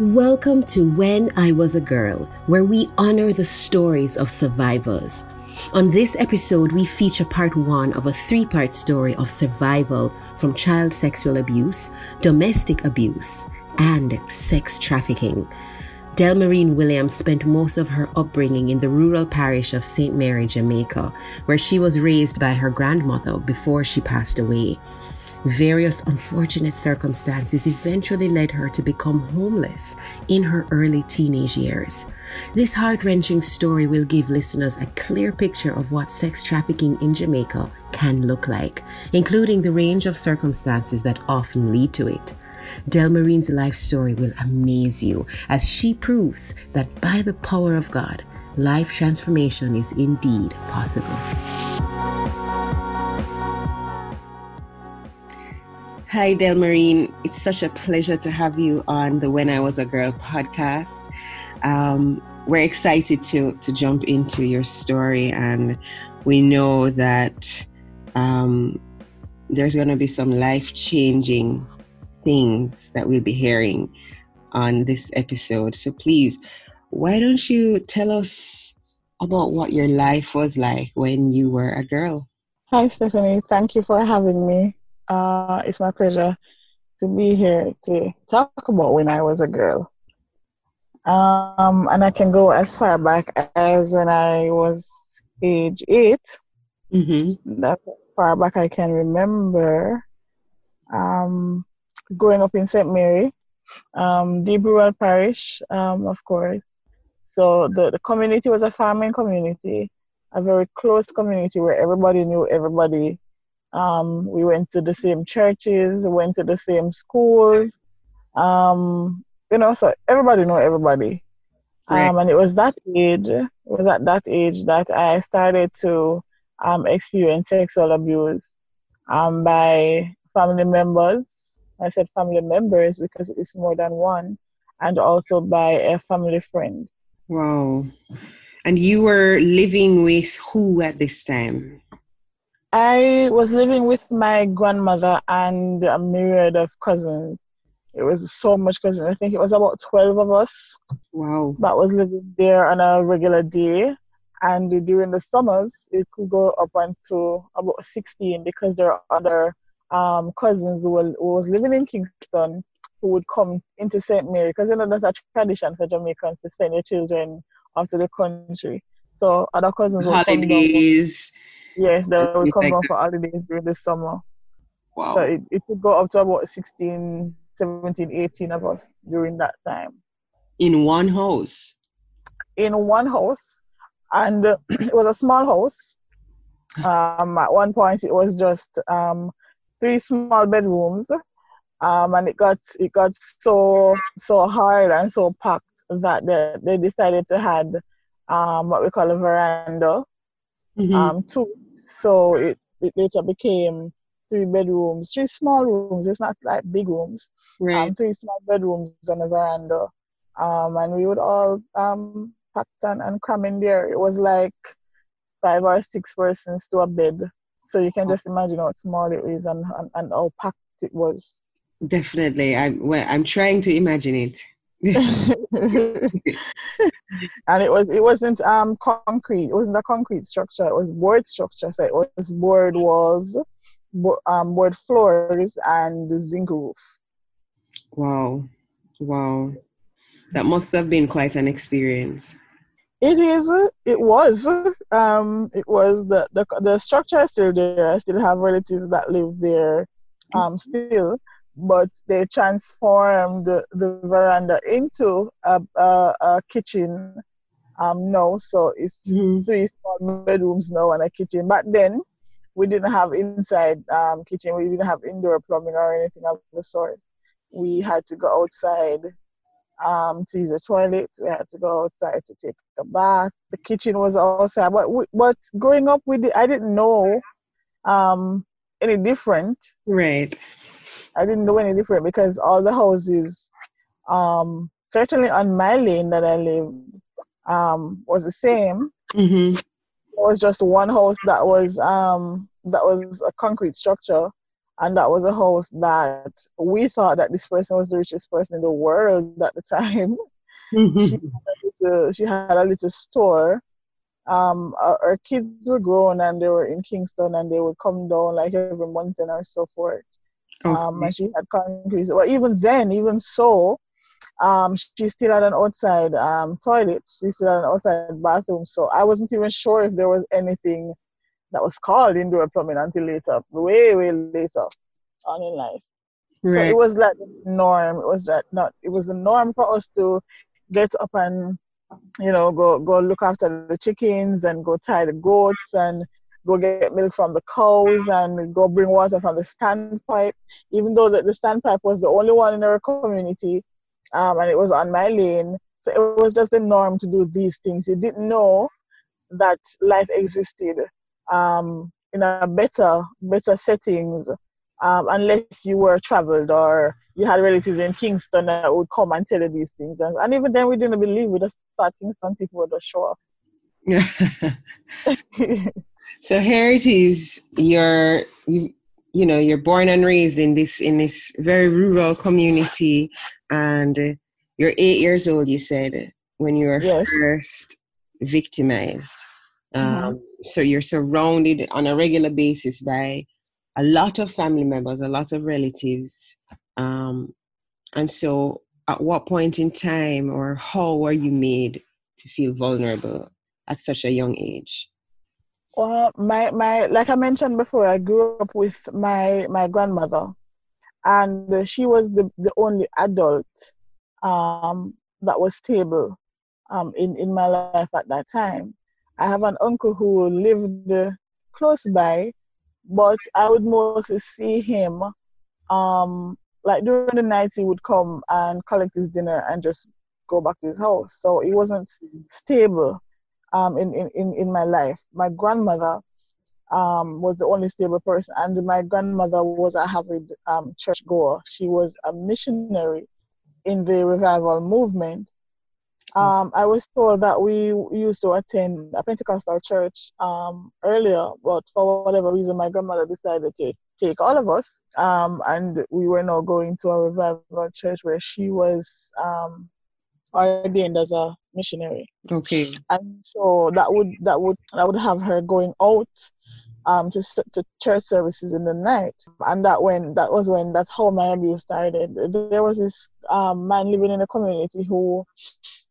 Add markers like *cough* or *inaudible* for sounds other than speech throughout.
Welcome to When I Was a Girl, where we honor the stories of survivors. On this episode, we feature part one of a three part story of survival from child sexual abuse, domestic abuse, and sex trafficking. Delmarine Williams spent most of her upbringing in the rural parish of St. Mary, Jamaica, where she was raised by her grandmother before she passed away. Various unfortunate circumstances eventually led her to become homeless in her early teenage years. This heart wrenching story will give listeners a clear picture of what sex trafficking in Jamaica can look like, including the range of circumstances that often lead to it. Delmarine's life story will amaze you as she proves that by the power of God, life transformation is indeed possible. Hi, Delmarine. It's such a pleasure to have you on the When I Was a Girl podcast. Um, we're excited to to jump into your story, and we know that um, there's going to be some life changing things that we'll be hearing on this episode. So please, why don't you tell us about what your life was like when you were a girl? Hi, Stephanie. Thank you for having me. Uh, it's my pleasure to be here to talk about when I was a girl. Um, and I can go as far back as when I was age 8 mm-hmm. That's far back I can remember. Um, growing up in St. Mary, um, deep rural parish, um, of course. So the, the community was a farming community, a very close community where everybody knew everybody um, we went to the same churches, went to the same schools. Um, you know, so everybody know everybody. Right. Um, and it was that age, it was at that age that I started to um, experience sexual abuse um, by family members. I said family members because it's more than one, and also by a family friend. Wow. And you were living with who at this time? I was living with my grandmother and a myriad of cousins. It was so much cousins. I think it was about 12 of us. Wow. That was living there on a regular day. And during the summers, it could go up until about 16 because there are other um, cousins who, were, who was living in Kingston who would come into St. Mary because you know there's a tradition for Jamaicans to send their children off to the country. So other cousins would holidays. Yes, they would come down for holidays during the summer. Wow. So it, it could go up to about 16, 17, 18 of us during that time. In one house? In one house. And uh, *clears throat* it was a small house. Um, at one point, it was just um, three small bedrooms. Um, and it got it got so so hard and so packed that they, they decided to had um, what we call a veranda mm-hmm. um, two so it, it later became three bedrooms, three small rooms. It's not like big rooms. Right. Um, three small bedrooms and a veranda. Um, and we would all um, pack and, and cram in there. It was like five or six persons to a bed. So you can just imagine how small it is and, and, and how packed it was. Definitely. I'm, well, I'm trying to imagine it. *laughs* *laughs* and it was it wasn't um concrete. It wasn't a concrete structure. It was board structure. So it was board walls, bo- um, board floors, and zinc roof. Wow, wow, that must have been quite an experience. It is. It was. Um, it was the the the structure is still there. I still have relatives that live there. Um, still but they transformed the, the veranda into a, a, a kitchen. Um now so it's mm-hmm. three small bedrooms now and a kitchen. But then we didn't have inside um kitchen. We didn't have indoor plumbing or anything of the sort. We had to go outside um to use the toilet. We had to go outside to take a bath. The kitchen was outside. But but growing up with it i didn't know um any different. Right I didn't know any different because all the houses, um, certainly on my lane that I lived, um, was the same. Mm-hmm. It was just one house that was um, that was a concrete structure, and that was a house that we thought that this person was the richest person in the world at the time. she, had little, she, had a little store. Um, our, our, kids were grown and they were in Kingston and they would come down like every month and or so forth. Okay. Um, and she had concrete. Well, even then, even so, um, she still had an outside um, toilet. She still had an outside bathroom. So I wasn't even sure if there was anything that was called indoor plumbing until later, way, way later on in life. Right. So it was like norm. It was that not. It was the norm for us to get up and you know go go look after the chickens and go tie the goats and go get milk from the cows and go bring water from the standpipe. Even though the, the standpipe was the only one in our community, um, and it was on my lane, so it was just the norm to do these things. You didn't know that life existed um, in a better better settings um, unless you were traveled or you had relatives in Kingston that would come and tell you these things. And, and even then, we didn't believe. We just thought Kingston people would just show off. *laughs* *laughs* so here it is. You're you, you know you're born and raised in this in this very rural community, and you're eight years old. You said when you were yes. first victimized. Mm-hmm. Um, so you're surrounded on a regular basis by a lot of family members, a lot of relatives. Um, and so, at what point in time or how were you made to feel vulnerable at such a young age? Well, my, my like I mentioned before, I grew up with my my grandmother, and she was the, the only adult um, that was stable um, in in my life at that time. I have an uncle who lived close by, but I would mostly see him. Um, like during the night, he would come and collect his dinner and just go back to his house. So he wasn't stable um, in, in, in my life. My grandmother um, was the only stable person, and my grandmother was a avid um, church goer. She was a missionary in the revival movement. Mm. Um, I was told that we used to attend a Pentecostal church um, earlier, but for whatever reason, my grandmother decided to take all of us, um, and we were now going to a revival church where she was um, ordained as a missionary. Okay. And so that would that would that would have her going out um, to, to church services in the night. And that when that was when that's how my abuse started. There was this um, man living in the community who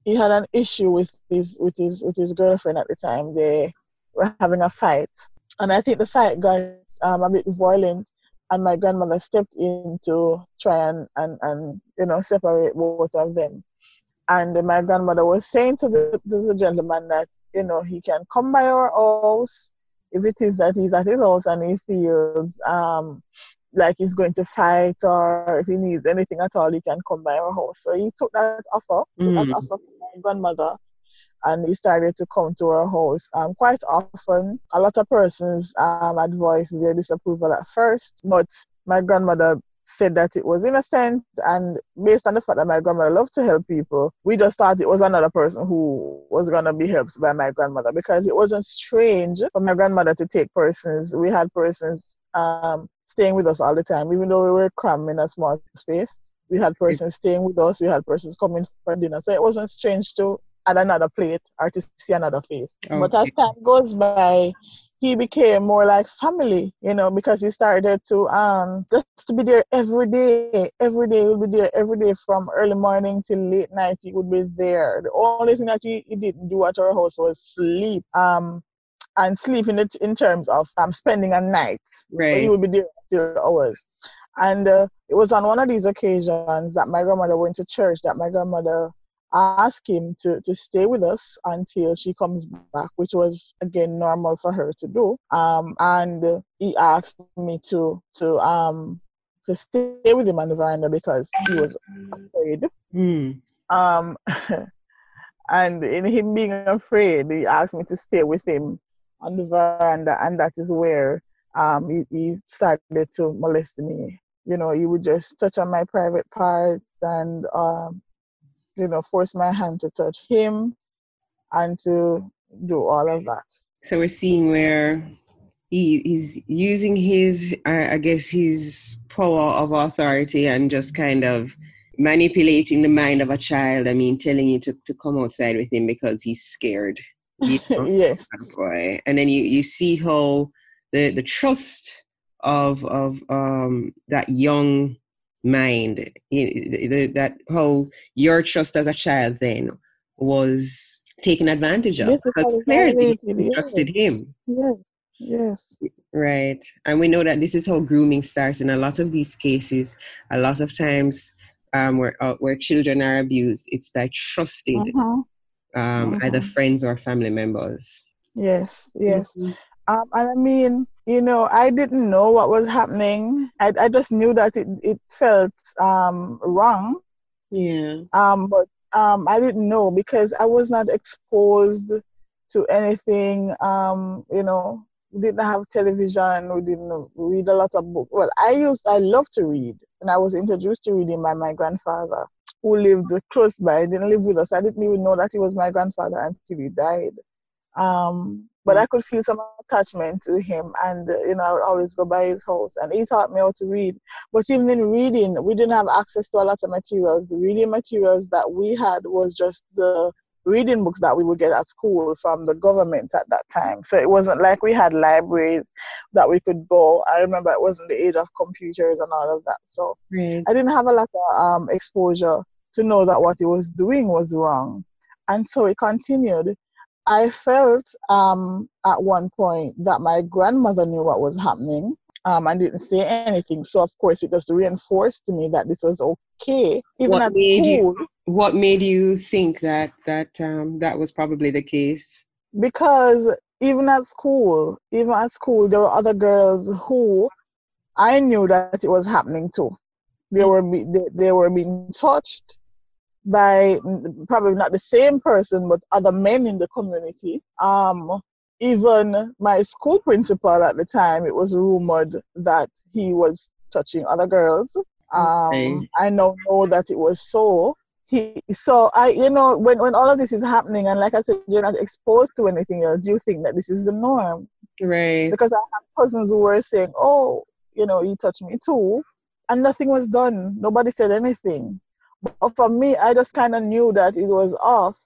he had an issue with his with his with his girlfriend at the time. They were having a fight, and I think the fight got um, a bit violent. And my grandmother stepped in to try and, and, and you know separate both of them. And my grandmother was saying to the, to the gentleman that you know he can come by our house if it is that he's at his house and he feels um, like he's going to fight or if he needs anything at all, he can come by our house. So he took that offer, mm. that offer from my grandmother, and he started to come to our house um, quite often. A lot of persons um, had voiced their disapproval at first, but my grandmother said that it was innocent and based on the fact that my grandmother loved to help people we just thought it was another person who was going to be helped by my grandmother because it wasn't strange for my grandmother to take persons. We had persons um, staying with us all the time. Even though we were crammed in a small space we had persons staying with us we had persons coming for dinner. So it wasn't strange to add another plate or to see another face. Okay. but as time goes by he became more like family, you know, because he started to um just to be there every day. Every day he would be there every day from early morning till late night. He would be there. The only thing that he, he didn't do at our house was sleep. Um and sleep in it in terms of um spending a night. Right. he would be there till hours. And uh, it was on one of these occasions that my grandmother went to church that my grandmother ask him to, to stay with us until she comes back, which was again normal for her to do. Um, and he asked me to to um to stay with him on the veranda because he was afraid. Mm. Um, *laughs* and in him being afraid, he asked me to stay with him on the veranda, and that is where um he, he started to molest me. You know, he would just touch on my private parts and um you know, force my hand to touch him and to do all of that. So we're seeing where he, he's using his, I guess, his power of authority and just kind of manipulating the mind of a child. I mean, telling you to, to come outside with him because he's scared. *laughs* You know? yes. Boy. And then you, you see how the, the trust of of um, that young mind, that how your trust as a child then was taken advantage of because clearly you trusted him. Yes. Yes. Right. And we know that this is how grooming starts in a lot of these cases. A lot of times um, where, uh, where children are abused, it's by trusted uh-huh. um, uh-huh. either friends or family members. Yes, yes. Mm-hmm. Um, and I mean, you know, I didn't know what was happening. I, I just knew that it, it felt um, wrong. Yeah. Um, but um, I didn't know because I was not exposed to anything. Um, you know, we didn't have television. We didn't read a lot of books. Well, I used, I love to read, and I was introduced to reading by my grandfather, who lived close by. He didn't live with us. I didn't even know that he was my grandfather until he died. Um, but I could feel some attachment to him, and uh, you know, I would always go by his house, and he taught me how to read. But even in reading, we didn't have access to a lot of materials. The reading materials that we had was just the reading books that we would get at school from the government at that time. So it wasn't like we had libraries that we could go. I remember it wasn't the age of computers and all of that. So right. I didn't have a lot of um, exposure to know that what he was doing was wrong. And so it continued. I felt um, at one point that my grandmother knew what was happening um, and didn't say anything. So, of course, it just reinforced to me that this was okay. Even what at school. You, what made you think that that um, that was probably the case? Because even at school, even at school, there were other girls who I knew that it was happening to. They mm. were be, they, they were being touched by probably not the same person, but other men in the community. Um, even my school principal at the time, it was rumored that he was touching other girls. Um, okay. I now know that it was so. He, so I, you know, when, when all of this is happening, and like I said, you're not exposed to anything else, you think that this is the norm. Right. Because I have cousins who were saying, oh, you know, he touched me too. And nothing was done. Nobody said anything. But for me, I just kind of knew that it was off.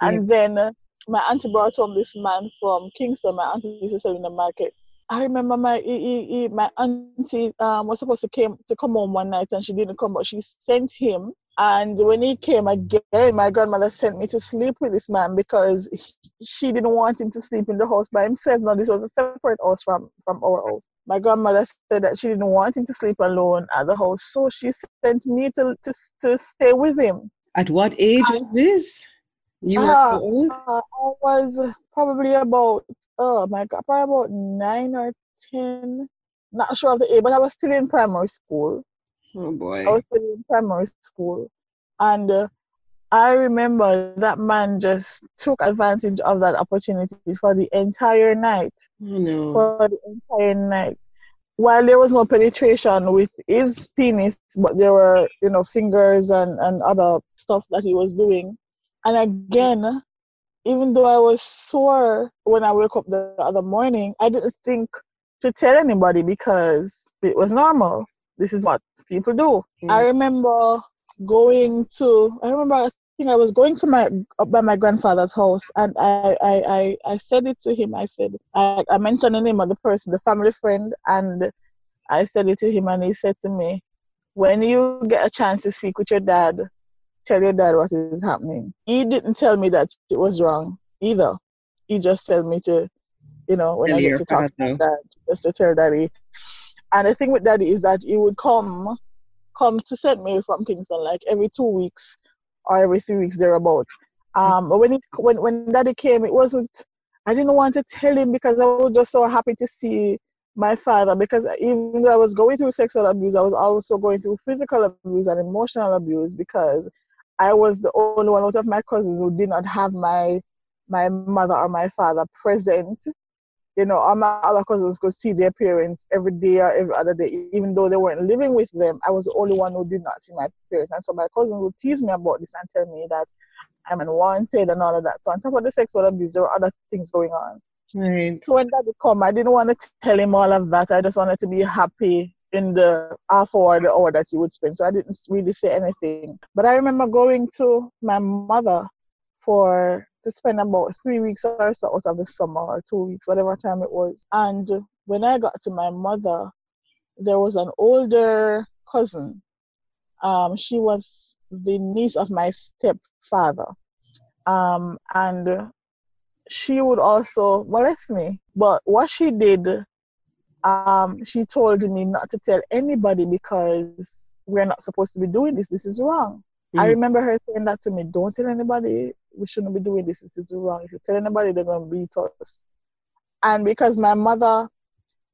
And then my auntie brought home this man from Kingston. My auntie used to sell in the market. I remember my he, he, my auntie um, was supposed to came to come home one night and she didn't come, but she sent him. And when he came again, my grandmother sent me to sleep with this man because he, she didn't want him to sleep in the house by himself. Now this was a separate house from from our house. My grandmother said that she didn't want him to sleep alone at the house, so she sent me to to, to stay with him. At what age was this? You were uh, old? Uh, I was probably about oh my god, probably about nine or ten. Not sure of the age, but I was still in primary school. Oh boy. I was still in primary school, and uh, I remember that man just took advantage of that opportunity for the entire night. No. For the entire night. While there was no penetration with his penis, but there were, you know, fingers and, and other stuff that he was doing. And again, even though I was sore when I woke up the other morning, I didn't think to tell anybody because it was normal. This is what people do. Mm. I remember going to, I remember I think I was going to my uh, by my grandfather's house and I, I, I, I said it to him. I said I, I mentioned the name of the person, the family friend, and I said it to him and he said to me, When you get a chance to speak with your dad, tell your dad what is happening. He didn't tell me that it was wrong either. He just told me to, you know, when I get to talk to dad, just to tell daddy. And the thing with daddy is that he would come, come to St. Mary from Kingston like every two weeks or every three weeks thereabout. Um, but when he, when when daddy came, it wasn't. I didn't want to tell him because I was just so happy to see my father because even though I was going through sexual abuse, I was also going through physical abuse and emotional abuse because I was the only one out of my cousins who did not have my my mother or my father present. You know, all my other cousins could see their parents every day or every other day, even though they weren't living with them. I was the only one who did not see my parents, and so my cousins would tease me about this and tell me that I'm unwanted and all of that. So on top of the sexual abuse, there were other things going on. Right. So when daddy come, I didn't want to tell him all of that. I just wanted to be happy in the half hour, the hour that he would spend. So I didn't really say anything. But I remember going to my mother for to spend about three weeks or so out of the summer or two weeks, whatever time it was. And when I got to my mother, there was an older cousin. Um, she was the niece of my stepfather. Um, and she would also molest me. But what she did, um, she told me not to tell anybody because we're not supposed to be doing this. This is wrong. Mm. I remember her saying that to me. Don't tell anybody. We shouldn't be doing this. This is wrong. If you tell anybody, they're gonna beat us. And because my mother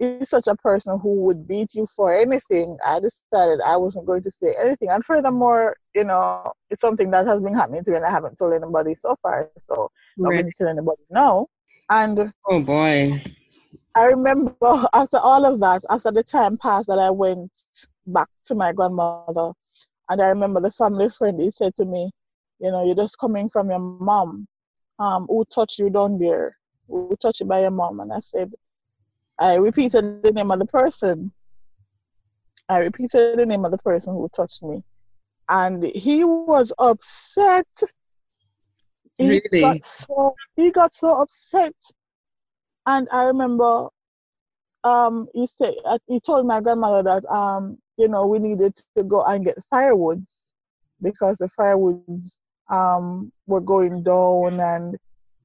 is such a person who would beat you for anything, I decided I wasn't going to say anything. And furthermore, you know, it's something that has been happening to me and I haven't told anybody so far. So. I'm going to tell anybody no. And oh boy. I remember *laughs* after all of that, after the time passed that I went back to my grandmother, and I remember the family friend, he said to me, you know, you're just coming from your mom. Um, who touched you down there? Who touched you by your mom? And I said, I repeated the name of the person. I repeated the name of the person who touched me. And he was upset. He really? Got so, he got so upset. And I remember um, he said uh, he told my grandmother that um, you know we needed to go and get firewoods because the firewoods um, were going down and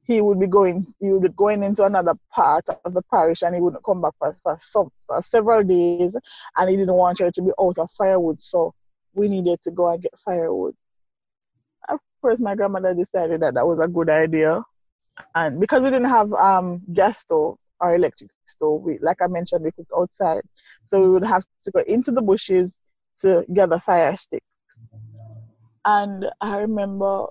he would be going he would be going into another part of the parish and he wouldn't come back for, for some for several days and he didn't want her to be out of firewood. So we needed to go and get firewood. Of course my grandmother decided that that was a good idea. And because we didn't have um gas stove or electric stove we like i mentioned we cooked outside. So we would have to go into the bushes to gather fire sticks and i remember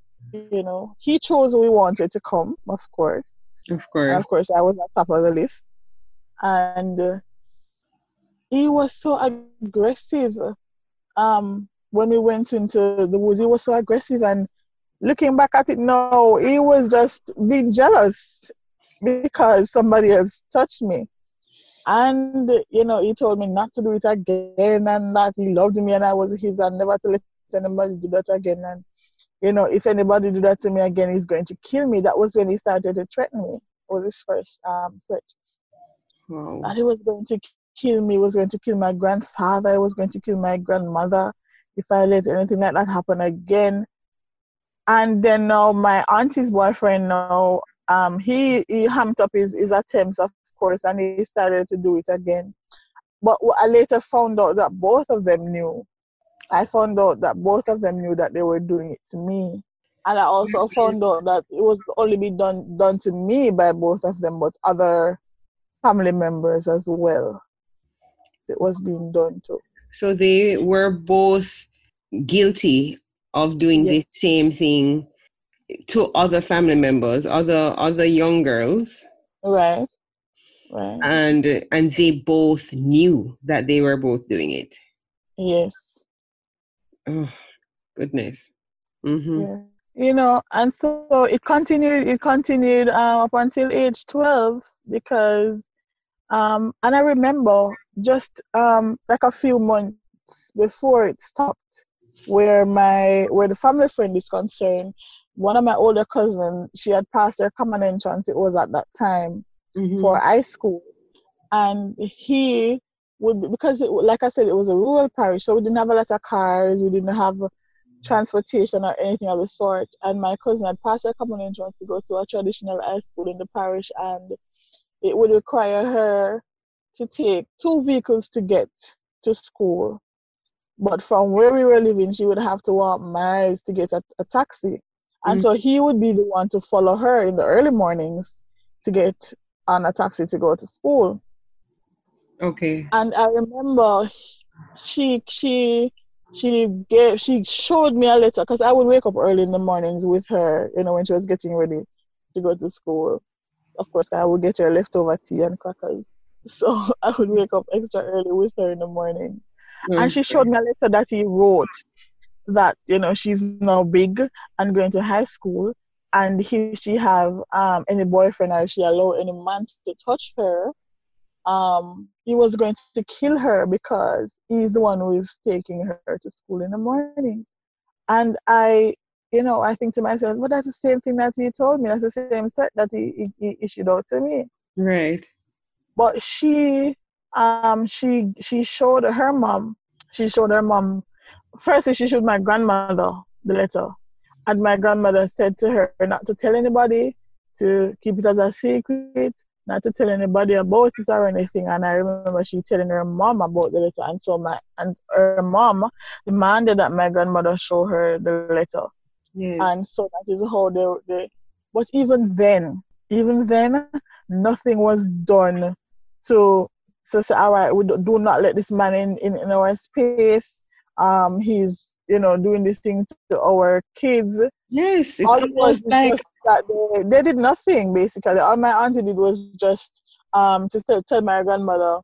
you know, he chose who he wanted to come, of course. Of course. And of course, I was at top of the list. And uh, he was so aggressive. Um, when we went into the woods, he was so aggressive. And looking back at it now, he was just being jealous because somebody else touched me. And, you know, he told me not to do it again and that he loved me and I was his and never to let anybody do that again. And you know, if anybody do that to me again, he's going to kill me. That was when he started to threaten me. It was his first um, threat. Wow. That he was going to kill me, he was going to kill my grandfather, he was going to kill my grandmother if I let anything like that happen again. And then now my auntie's boyfriend now, um, he he hamped up his, his attempts, of course, and he started to do it again. But I later found out that both of them knew I found out that both of them knew that they were doing it to me. And I also mm-hmm. found out that it was only be done done to me by both of them, but other family members as well. It was being done to. So they were both guilty of doing the same thing to other family members, other other young girls. Right. Right. And and they both knew that they were both doing it. Yes. Oh, goodness. Mm-hmm. Yeah. You know, and so it continued. It continued uh, up until age twelve because, um, and I remember just um, like a few months before it stopped, where my where the family friend is concerned, one of my older cousins, she had passed her common entrance. It was at that time mm-hmm. for high school, and he would because it, like I said, it was a rural parish, so we didn't have a lot of cars, we didn't have transportation or anything of the sort. And my cousin had passed her common entrance to go to a traditional high school in the parish, and it would require her to take two vehicles to get to school. But from where we were living, she would have to walk miles to get a, a taxi. And mm-hmm. so he would be the one to follow her in the early mornings to get on a taxi to go to school. Okay. And I remember she she she gave she showed me a letter because I would wake up early in the mornings with her, you know, when she was getting ready to go to school. Of course, I would get her leftover tea and crackers. *laughs* So I would wake up extra early with her in the morning. And she showed me a letter that he wrote that, you know, she's now big and going to high school and if she have um, any boyfriend or she allow any man to touch her, um, he was going to kill her because he's the one who is taking her to school in the morning. And I, you know, I think to myself, well, that's the same thing that he told me. That's the same threat that he, he, he issued out to me. Right. But she, um, she, she showed her mom. She showed her mom. Firstly, she showed my grandmother the letter, and my grandmother said to her not to tell anybody, to keep it as a secret, not to tell anybody about it or anything. And I remember she telling her mom about the letter. And so my and her mom demanded that my grandmother show her the letter. Yes. And so that is how they, they but even then, even then, nothing was done to to say, all right, we do, do not let this man in, in, in our space. Um, he's you know doing this thing to our kids. Yes, All it was like that they, they did nothing basically. All my auntie did was just um to tell, tell my grandmother,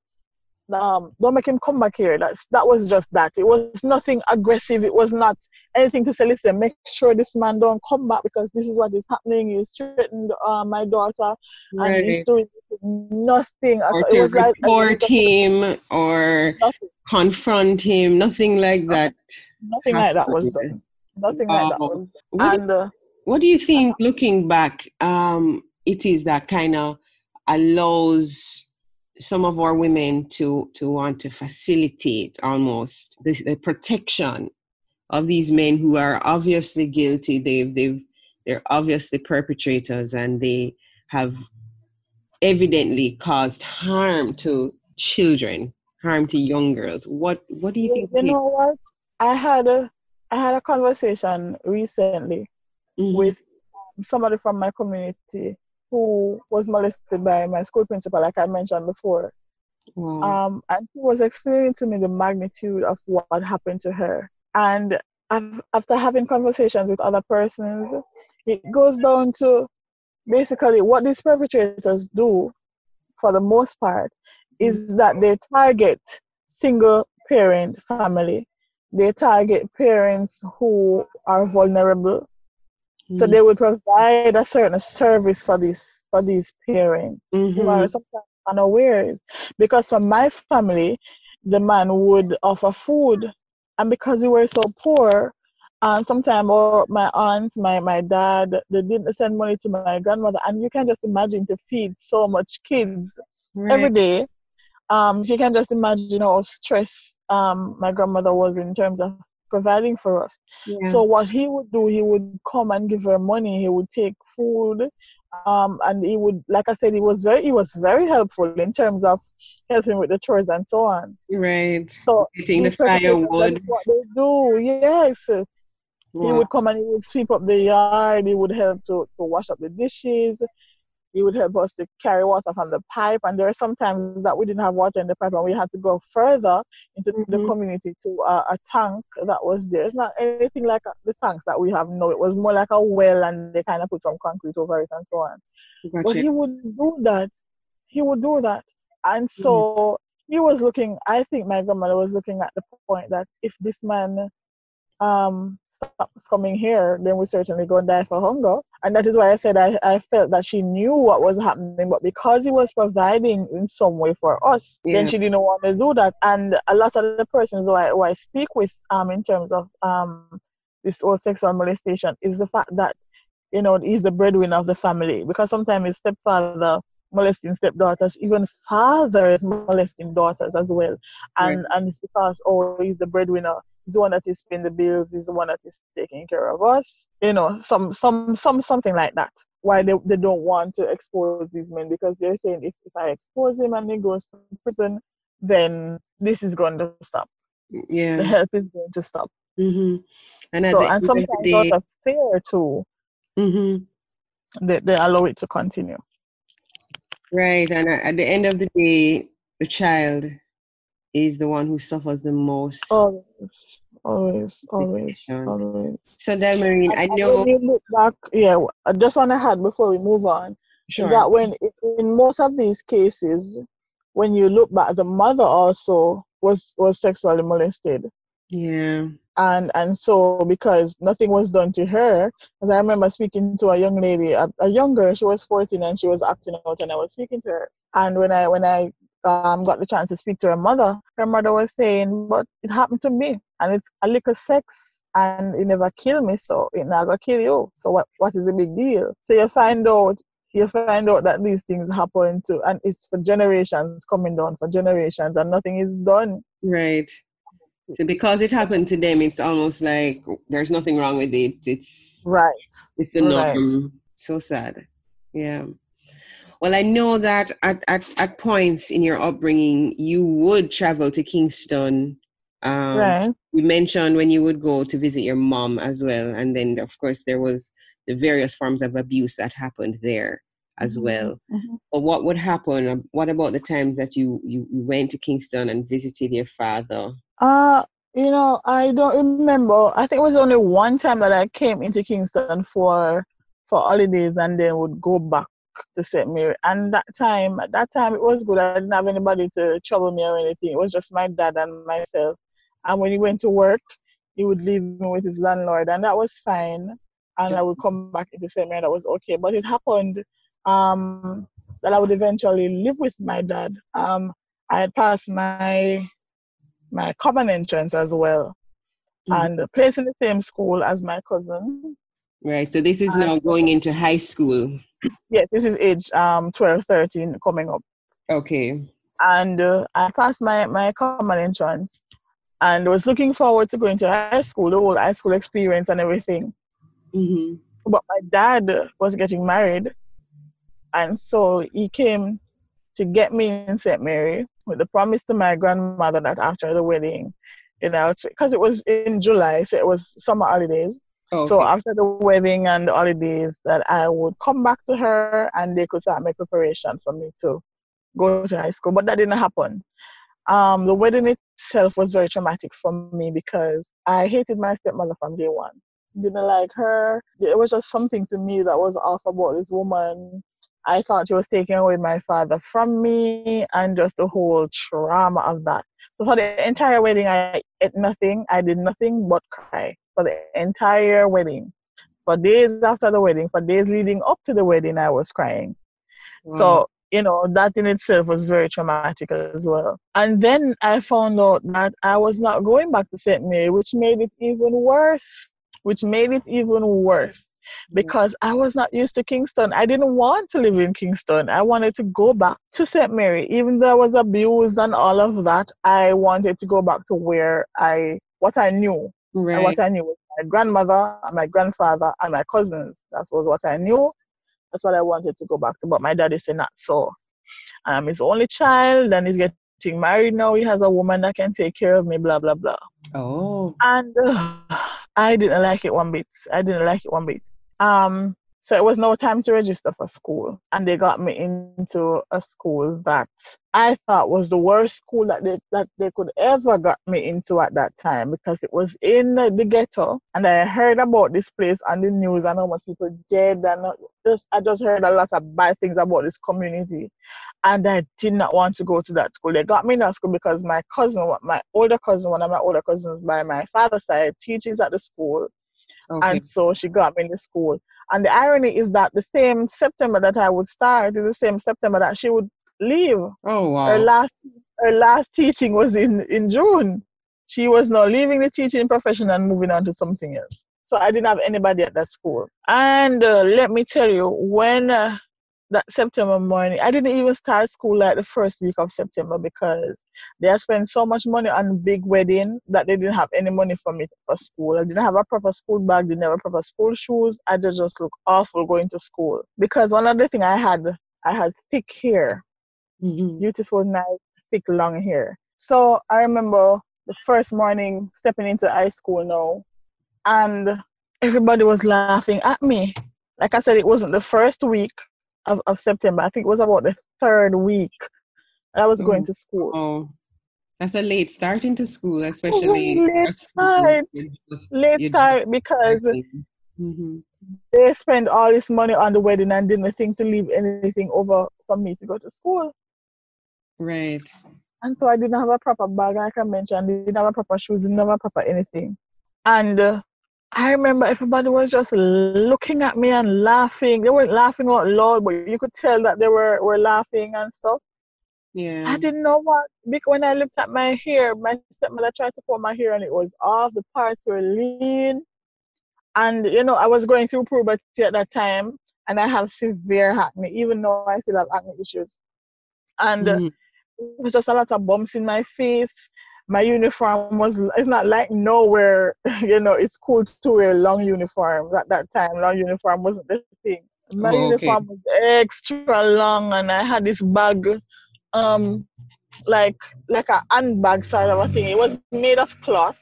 um, don't make him come back here. That's that was just that. It was nothing aggressive. It was not anything to say. Listen, make sure this man don't come back because this is what is happening. He's threatened uh, my daughter, and he's doing nothing. at or all. It was like report him or nothing, confront him, nothing like that. nothing like that was done. Nothing like that was done. And uh, what do you think, looking back, um, it is that kind of allows some of our women to to want to facilitate almost the, the protection of these men who are obviously guilty. They've they've they're obviously perpetrators and they have evidently caused harm to children, harm to young girls. What what do you you, think? you know what? I had a I had a conversation recently Mhm. with somebody from my community who was molested by my school principal, like I mentioned before. Wow. Um, and he was explaining to me the magnitude of what happened to her. And after having conversations with other persons, it goes down to basically what these perpetrators do, for the most part, is that they target single parent family. They target parents who are vulnerable so they would provide a certain service for these for these parents who Mhm. are sometimes unaware. Because for my family, the man would offer food, and because we were so poor, and sometimes or my aunts, my my dad, they didn't send money to my grandmother, and you can just imagine to feed so much kids every Right. day. Um, so you can just imagine how stressed um my grandmother was in terms of providing for us. Yeah. So what he would do, he would come and give her money. He would take food, um, and he would, like I said, he was very, he was very helpful in terms of helping with the chores and so on. right. So Getting the firewood. what they do. Yes, he would come and he would sweep up the yard. He would help to, to wash up the dishes. He would help us to carry water from the pipe. And there are sometimes that we didn't have water in the pipe and we had to go further into the Mhm. community to uh, a tank that was there. It's not anything like uh, the tanks that we have now. It was more like a well and they kind of put some concrete over it and so on. But he would do that. He would do that. And so he was looking, I think my grandmother was looking at the point that if this man um, stops coming here, then we certainly go and die for hunger. And that is why I said I, I felt that she knew what was happening, but because he was providing in some way for us, Yeah. then she didn't want to do that. And a lot of the persons who I, who I speak with um, in terms of um, this whole sexual molestation is the fact that you know, he's the breadwinner of the family because sometimes his stepfather molesting stepdaughters, even fathers molesting daughters as well. And and it's because oh he's the breadwinner, he's the one that is paying the bills, is the one that is taking care of us. You know, some some some something like that. Why they, they don't want to expose these men because they're saying if, if I expose him and he goes to prison, then this is going to stop. Yeah. The help is going to stop. hmm And So and sometimes the out of fear too, hmm they, they allow it to continue. right. And at the end of the day, the child is the one who suffers the most. Always, always, always, always. So, Delmarine, I And know. when you look back, yeah, uh, I just want to add before we move on Sure. that when in most of these cases, when you look back, the mother also was was sexually molested. Yeah. And and so because nothing was done to her, because I remember speaking to a young lady, a, a young girl, she was 14 and she was acting out, and I was speaking to her. And when I when I um, got the chance to speak to her mother, her mother was saying, "But it happened to me, and it's a little sex, and it never killed me, so it never kill you. So what what is the big deal?" So you find out you find out that these things happen to and it's for generations coming down for generations and nothing is done. Right. So because it happened to them it's almost like there's nothing wrong with it. It's right. it's the norm right. so sad. Yeah well i know that at, at, at points in your upbringing you would travel to kingston um, right. you mentioned when you would go to visit your mom as well and then of course there was the various forms of abuse that happened there as mm-hmm. well. Mm-hmm. But what would happen? Um, what about the times that you, you, you went to Kingston and visited your father? Uh, you know, I don't remember. I think it was only one time that I came into Kingston for for holidays and then would go back to St. Mary. And that time, at that time, it was good. I didn't have anybody to trouble me or anything. It was just my dad and myself. And when he went to work, he would leave me with his landlord, and that was fine and I would come back into St. Mary. That was okay. But it happened um, that I would eventually live with my dad. Um, I had passed my my common entrance as well, mm-hmm. and placed in the same school as my cousin. Right. So this is now going into high school. Yes, this is age um 12, 13 coming up. Okay. And uh, I passed my my common entrance, and was looking forward to going to high school, the whole high school experience and everything. Mm-hmm. But my dad was getting married, and so he came to get me in St. Mary with the promise to my grandmother that after the wedding, you know, because it was in July, so it was summer holidays. Okay. So after the wedding and the holidays, that I would come back to her and they could start my preparation for me to go to high school. But that didn't happen. Um, the wedding itself was very traumatic for me because I hated my stepmother from day one. Didn't like her. It was just something to me that was off about this woman I thought she was taking away my father from me and just the whole trauma of that. So for the entire wedding, I ate nothing. I did nothing but cry for the entire wedding. For days after the wedding, for days leading up to the wedding, I was crying. Wow. So, mm. you know, that in itself was very traumatic as well. And then I found out that I was not going back to St. Mary, which made it even worse. Which made it even worse mm. because I was not used to Kingston. I didn't want to live in Kingston. I wanted to go back to St. Mary. Even though I was abused and all of that, I wanted to go back to where I, what I knew. Right. And what I knew was my grandmother, and my grandfather, and my cousins. That was what I knew. That's what I wanted to go back to. But my daddy said not so. I'm his only child, and he's getting married now. He has a woman that can take care of me, blah, blah, blah. Oh. And uh, *sighs* I didn't like it one bit. I didn't like it one bit. Um, so it was no time to register for school. And they got me into a school that I thought was the worst school that they, that they could ever got me into at that time because it was in the ghetto. And I heard about this place on the news and how much people dead. And just, I just heard a lot of bad things about this community. And I did not want to go to that school. They got me in that school because my cousin, my older cousin, one of my older cousins by my father's side, teaches at the school Okay. And so she got me in the school. And the irony is that the same September that I would start is the same September that she would leave. Oh wow. Her last her last teaching was in, in June. She was now leaving the teaching profession and moving on to something else. So I didn't have anybody at that school. And uh, let me tell you, when uh, that September morning. I didn't even start school like the first week of September because they had spent so much money on big wedding that they didn't have any money for me for school. I didn't have a proper school bag, didn't have a proper school shoes. I just, just look awful going to school. Because one other thing I had, I had thick hair. Mm-hmm. Beautiful, nice, thick, long hair. So I remember the first morning stepping into high school now and everybody was laughing at me. Like I said, it wasn't the first week of, of September. I think it was about the third week. I was going to school. Oh, that's a late start into school, especially late start. Just, late start because mm-hmm. they spend all this money on the wedding and didn't think to leave anything over for me to go to school. Right. And so I didn't have a proper bag, like I mentioned, didn't have a proper shoes, didn't have a proper anything. And uh, I remember everybody was just looking at me and laughing. They weren't laughing out loud, but you could tell that they were, were laughing and stuff. Yeah. I didn't know what because when I looked at my hair, my stepmother tried to pull my hair and it was off. The parts were lean, and you know I was going through puberty at that time, and I have severe acne, even though I still have acne issues, and mm-hmm. it was just a lot of bumps in my face. My uniform was it's not like nowhere, *laughs* you know, it's cool to wear long uniforms at that time. Long uniform wasn't the thing. My oh, okay. uniform was extra long, and I had this bag um like like a handbag sort of a thing. It was made of cloth.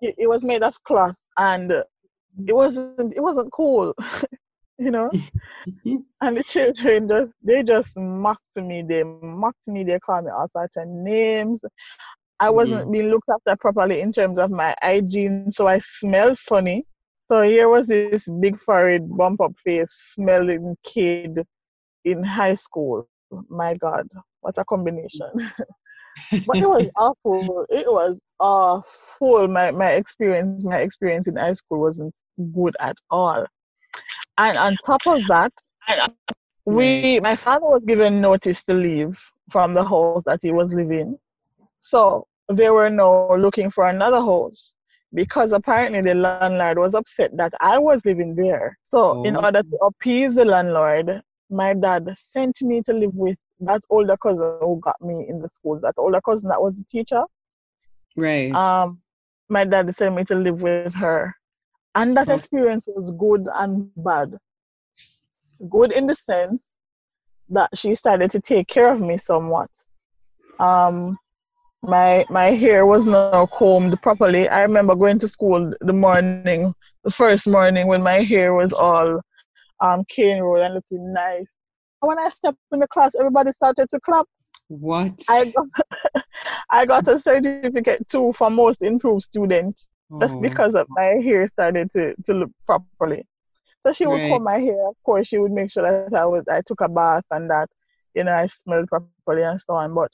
It, it was made of cloth, and it wasn't it wasn't cool, *laughs* you know. *laughs* and the children just they just mocked me. They mocked me. They called me all sorts of names. I wasn't mm-hmm. being looked after properly in terms of my hygiene, so I smelled funny. So here was this big forehead, bump up face, smelling kid in high school. My God what a combination. *laughs* but it was *laughs* awful. It was awful. My my experience, my experience in high school wasn't good at all. And on top of that, we my father was given notice to leave from the house that he was living. So they were now looking for another house because apparently the landlord was upset that I was living there. So, oh. in order to appease the landlord, my dad sent me to live with that older cousin who got me in the school, that older cousin that was the teacher. Right. Um, my dad sent me to live with her. And that experience was good and bad. Good in the sense that she started to take care of me somewhat. Um, my my hair was not combed properly. I remember going to school the morning, the first morning when my hair was all um cane roll and looking nice when I stepped in the class, everybody started to clap. What? I got, *laughs* I got a certificate too for most improved student. Oh. Just because of my hair started to, to look properly. So she would right. comb my hair. Of course, she would make sure that I was I took a bath and that you know I smelled properly and so on. But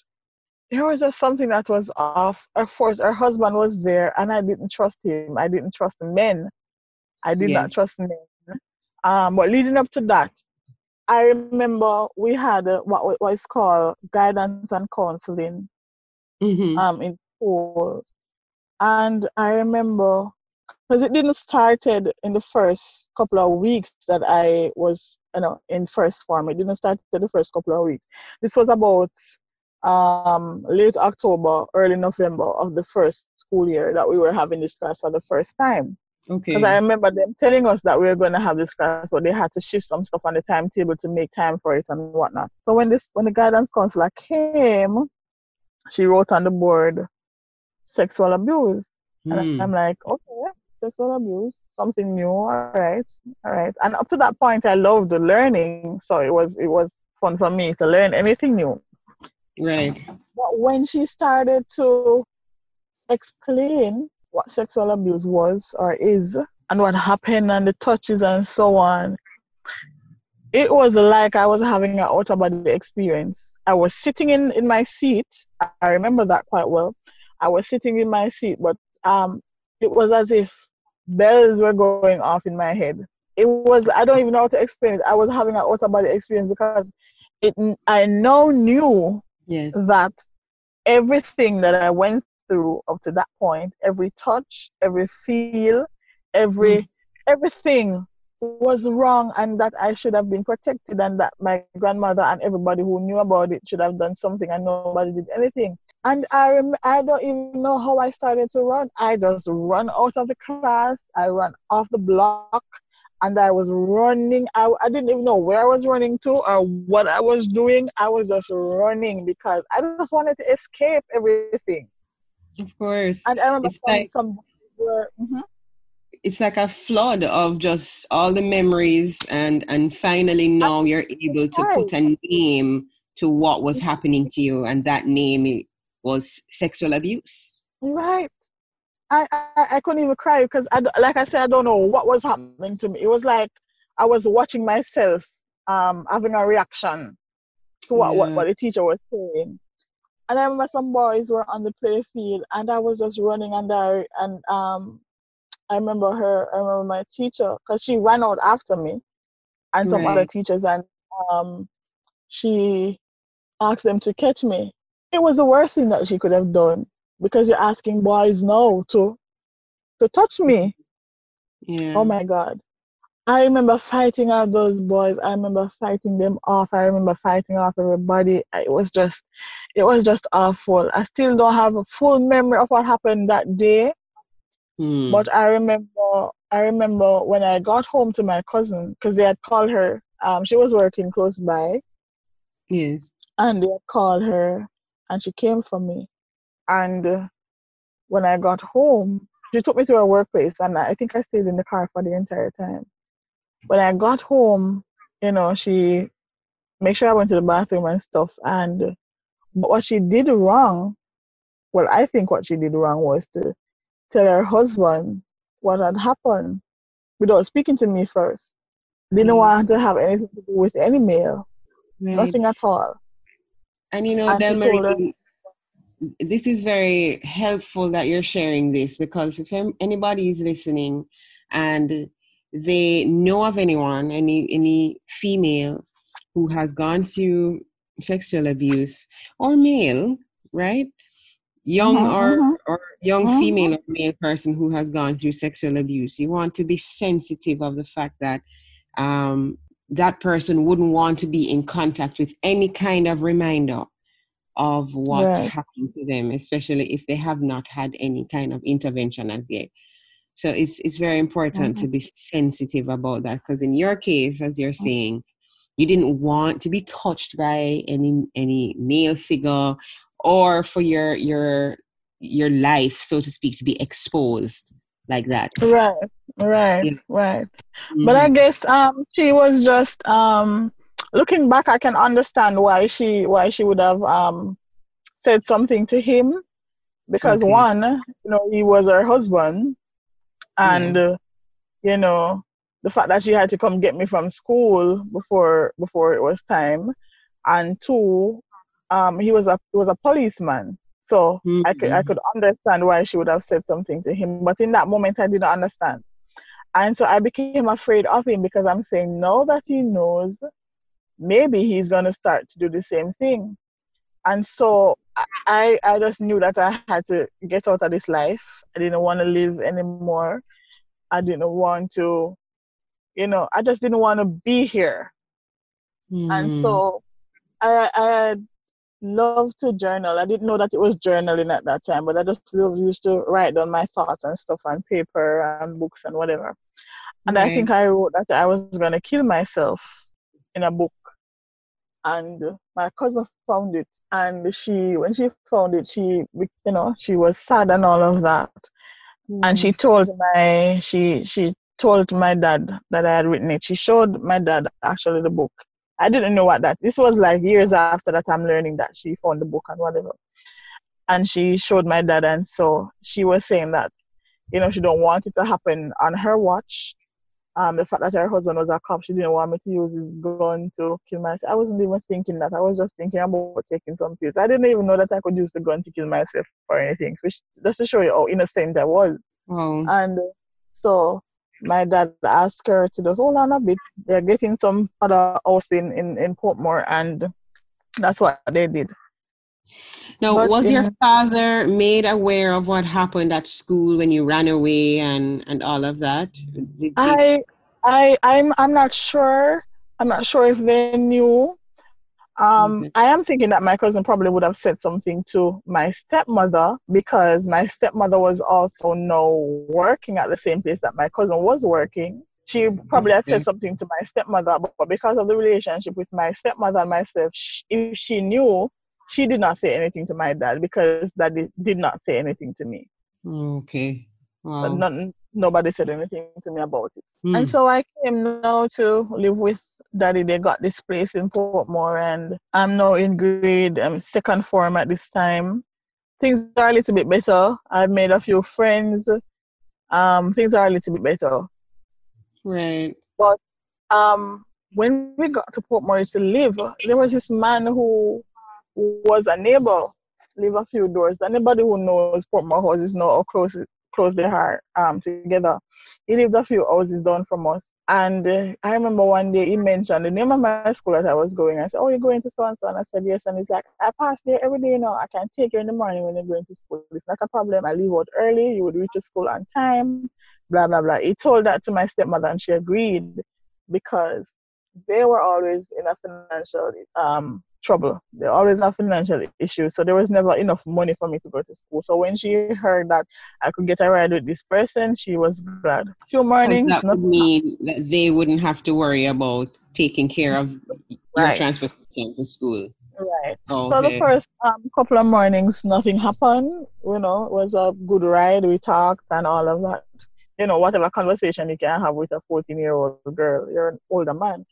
there was just something that was off. Of course, her husband was there, and I didn't trust him. I didn't trust men. I did yes. not trust men. Um, but leading up to that, I remember we had what what is called guidance and counseling mm-hmm. um in school, and I remember because it didn't started in the first couple of weeks that I was you know in first form. It didn't start the first couple of weeks. This was about um, late October, early November of the first school year that we were having this class for the first time. Okay. Because I remember them telling us that we were going to have this class, but they had to shift some stuff on the timetable to make time for it and whatnot. So when this, when the guidance counselor came, she wrote on the board sexual abuse, mm. and hmm. I'm like, okay, sexual abuse, something new. All right, all right. And up to that point, I loved the learning, so it was it was fun for me to learn anything new. Right. But when she started to explain what sexual abuse was or is and what happened and the touches and so on. It was like I was having an out of body experience. I was sitting in, in my seat. I remember that quite well. I was sitting in my seat, but um, it was as if bells were going off in my head. It was, I don't even know how to explain it. I was having an out of body experience because it, I now knew yes. that everything that I went through up to that point, every touch, every feel, every mm. everything was wrong and that I should have been protected and that my grandmother and everybody who knew about it should have done something and nobody did anything. And I rem- I don't even know how I started to run. I just run out of the class. I ran off the block and I was running. I, I didn't even know where I was running to or what I was doing. I was just running because I just wanted to escape everything. Of course. And I remember it's like, some were, mm-hmm. it's like a flood of just all the memories and and finally now you're able to put a name to what was mm-hmm. happening to you and that name was sexual abuse. Right. I, I, I couldn't even cry because I, like I said I don't know what was happening to me. It was like I was watching myself um having a reaction to what, yeah. what, what the teacher was saying And I remember some boys were on the play field, and I was just running, and I and um, I remember her. I remember my teacher because she ran out after me, and some right. other teachers, and um, she asked them to catch me. It was the worst thing that she could have done because you're asking boys now to to touch me. Yeah. Oh my God. I remember fighting out those boys. I remember fighting them off. I remember fighting off everybody. It was just, it was just awful. I still don't have a full memory of what happened that day, hmm. but I remember, I remember when I got home to my cousin because they had called her. Um, she was working close by. Yes. And they had called her, and she came for me. And when I got home, she took me to her workplace, and I think I stayed in the car for the entire time when I got home, you know, she made sure I went to the bathroom and stuff. And but what she did wrong, well, I think what she did wrong was to tell her husband what had happened without speaking to me first. Didn't mm. want to have anything to do with any male, right. nothing at all. And you know, and Delmarie, this is very helpful that you're sharing this because if anybody is listening and they know of anyone, any any female who has gone through sexual abuse or male, right? Young uh-huh, or, uh-huh. or young uh-huh. female or male person who has gone through sexual abuse. You want to be sensitive of the fact that um, that person wouldn't want to be in contact with any kind of reminder of what right. happened to them, especially if they have not had any kind of intervention as yet. So it's it's very important mm-hmm. to be sensitive about that because in your case, as you're mm-hmm. saying, you didn't want to be touched by any any male figure or for your your your life, so to speak, to be exposed like that. Right, right, yeah. right. Mm-hmm. But I mm-hmm. guess um she was just um looking back I can understand why she why she would have um said something to him because okay. one, you know, he was her husband and uh, you know the fact that she had to come get me from school before before it was time and two um he was a he was a policeman so mm-hmm. i could i could understand why she would have said something to him but in that moment i didn't understand and so i became afraid of him because i'm saying now that he knows maybe he's going to start to do the same thing and so I I just knew that I had to get out of this life. I didn't want to live anymore. I didn't want to, you know, I just didn't want to be here. Mm. And so I I loved to journal. I didn't know that it was journaling at that time, but I just used to write down my thoughts and stuff on paper and books and whatever. And right. I think I wrote that I was gonna kill myself in a book. And my cousin found it. And she when she found it she you know she was sad and all of that. Mm. and she told my she she told my dad that i had written it. She showed my dad actually the book. I didn't know what that this was like years after that i'm learning that she found the book and whatever. And she showed my dad and so she was saying that you know she don't want it to happen on her watch um, the fact that her husband was a cop, she didn't want me to use his gun to kill myself. I wasn't even thinking that. I was just thinking about taking some pills. I didn't even know that I could use the gun to kill myself or anything. which just to show you how innocent I was. Oh. And so my dad asked her to just hold on a bit. They're getting some other house in, in, in Portmore, and that's what they did. Now, but was in, your father made aware of what happened at school when you ran away and, and all of that? Did I, I, I'm, I'm not sure. I'm not sure if they knew. Um, okay. I am thinking that my cousin probably would have said something to my stepmother because my stepmother was also now working at the same place that my cousin was working. She probably had said something to my stepmother, but because of the relationship with my stepmother and myself, if she knew, she did not say anything to my dad because daddy did not say anything to me. Okay. Wow. But not, nobody said anything to me about it. Mm. And so I came now to live with daddy. They got this place in Portmore, and I'm now in grade um, second form at this time. Things are a little bit better. I've made a few friends. Um, things are a little bit better. Right. But um, when we got to Portmore to live, there was this man who was a neighbor leave a few doors. Anybody who knows Portmore houses know how close close they are um, together. He lived a few houses down from us. And uh, I remember one day he mentioned the name of my school that I was going. I said, Oh, you're going to so and so? And I said, Yes. And he's like, I pass there every day, you know. I can take you in the morning when you're going to school. It's not a problem. I leave out early. You would reach school on time. Blah, blah, blah. He told that to my stepmother and she agreed because they were always in a financial um, trouble. They always have financial issues. So there was never enough money for me to go to school. So when she heard that I could get a ride with this person, she was glad. Few mornings. That would mean that they wouldn't have to worry about taking care of right. your transportation to school. Right. Oh, so the first um, couple of mornings, nothing happened. You know, it was a good ride. We talked and all of that. You know, whatever conversation you can have with a 14 year old girl, you're an older man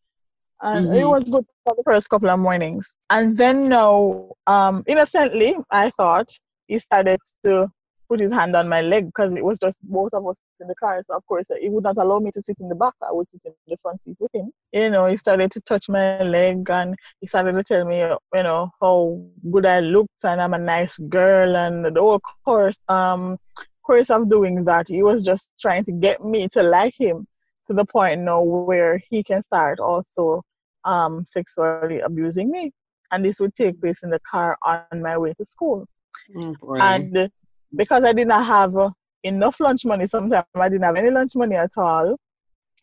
and mm-hmm. it was good for the first couple of mornings. And then now, um, innocently, I thought he started to put his hand on my leg because it was just both of us in the car. So of course, he would not allow me to sit in the back. I would sit in the front seat with him. You know, he started to touch my leg and he started to tell me, you know, how good I looked and I'm a nice girl and the whole course, um, course of doing that. He was just trying to get me to like him to the point now where he can start also um, sexually abusing me. And this would take place in the car on my way to school. Mm, and because I did not have enough lunch money, sometimes I didn't have any lunch money at all,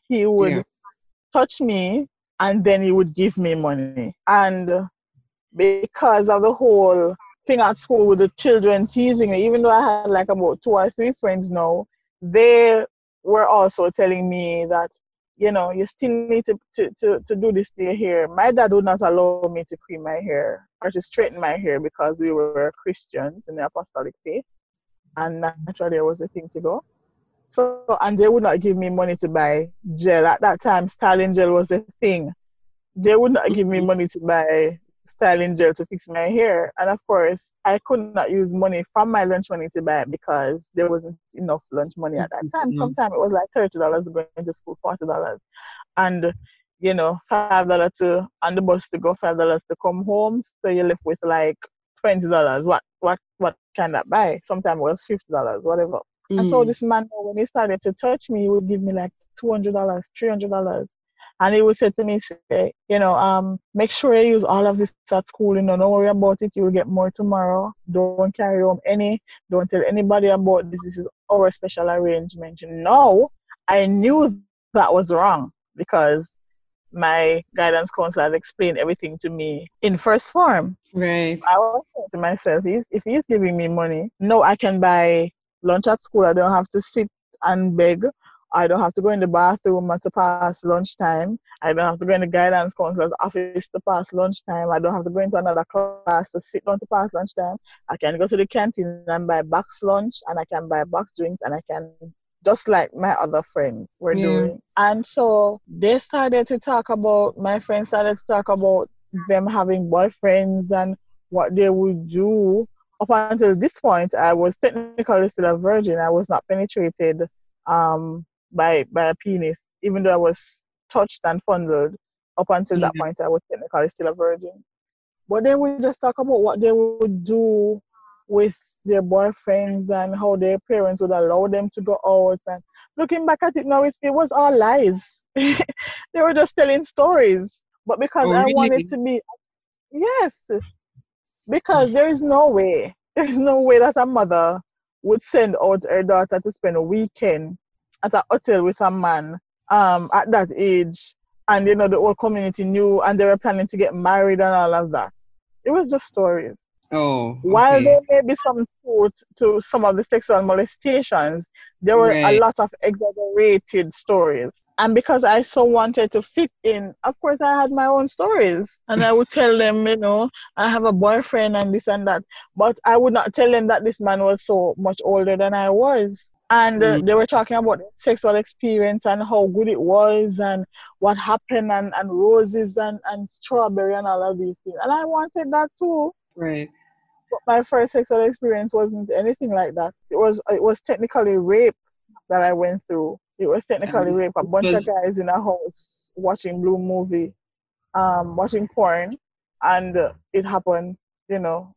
he would yeah. touch me and then he would give me money. And because of the whole thing at school with the children teasing me, even though I had like about two or three friends now, they were also telling me that you know, you still need to, to, to, to do this to your hair. My dad would not allow me to cream my hair or to straighten my hair because we were Christians in the apostolic faith. And naturally, it was the thing to go. So, and they would not give me money to buy gel. At that time, styling gel was the thing. They would not give me money to buy styling gel to fix my hair. And of course, I could not use money from my lunch money to buy it because there wasn't enough lunch money at that time. Mm-hmm. Sometimes it was like $30 going to school, $40. And, you know, $5 to, on the bus to go, $5 to come home. So you left with like $20. What, what, what can that buy? Sometimes it was $50, whatever. Mm-hmm. And so mm. this man, when he started to touch me, he would give me like $200, $300. And he would say to me, say, you know, um, make sure you use all of this at school, you know, don't worry about it, you will get more tomorrow. Don't carry home any, don't tell anybody about this. This is our special arrangement. You know, I knew that was wrong because my guidance counselor had explained everything to me in first form. Right. I was saying to myself, if he's giving me money, no, I can buy lunch at school. I don't have to sit and beg I don't have to go in the bathroom to pass lunchtime. I don't have to go in the guidance counselor's office to pass lunchtime. I don't have to go into another class to sit down to pass lunchtime. I can go to the canteen and buy box lunch and I can buy box drinks and I can just like my other friends were yeah. doing. And so they started to talk about my friends started to talk about them having boyfriends and what they would do. Up until this point I was technically still a virgin. I was not penetrated um by by a penis, even though I was touched and fondled. Up until that mm-hmm. point, I was technically still a virgin. But then we just talk about what they would do with their boyfriends and how their parents would allow them to go out. And looking back at it now, it, it was all lies. *laughs* they were just telling stories. But because oh, I really? wanted to be, yes, because there is no way, *laughs* there is no way that a mother would send out her daughter to spend a weekend at a hotel with a man um, at that age, and you know the whole community knew, and they were planning to get married and all of that. It was just stories. Oh. Okay. While there may be some truth to some of the sexual molestations, there were right. a lot of exaggerated stories. And because I so wanted to fit in, of course, I had my own stories. And I would tell them, you know, I have a boyfriend and this and that. But I would not tell them that this man was so much older than I was and uh, mm. they were talking about sexual experience and how good it was and what happened and, and roses and, and strawberry and all of these things. And i wanted that too. Right. But my first sexual experience wasn't anything like that. It was it was technically rape that i went through. It was technically rape. A bunch of guys in a house watching blue movie um watching porn and it happened you know.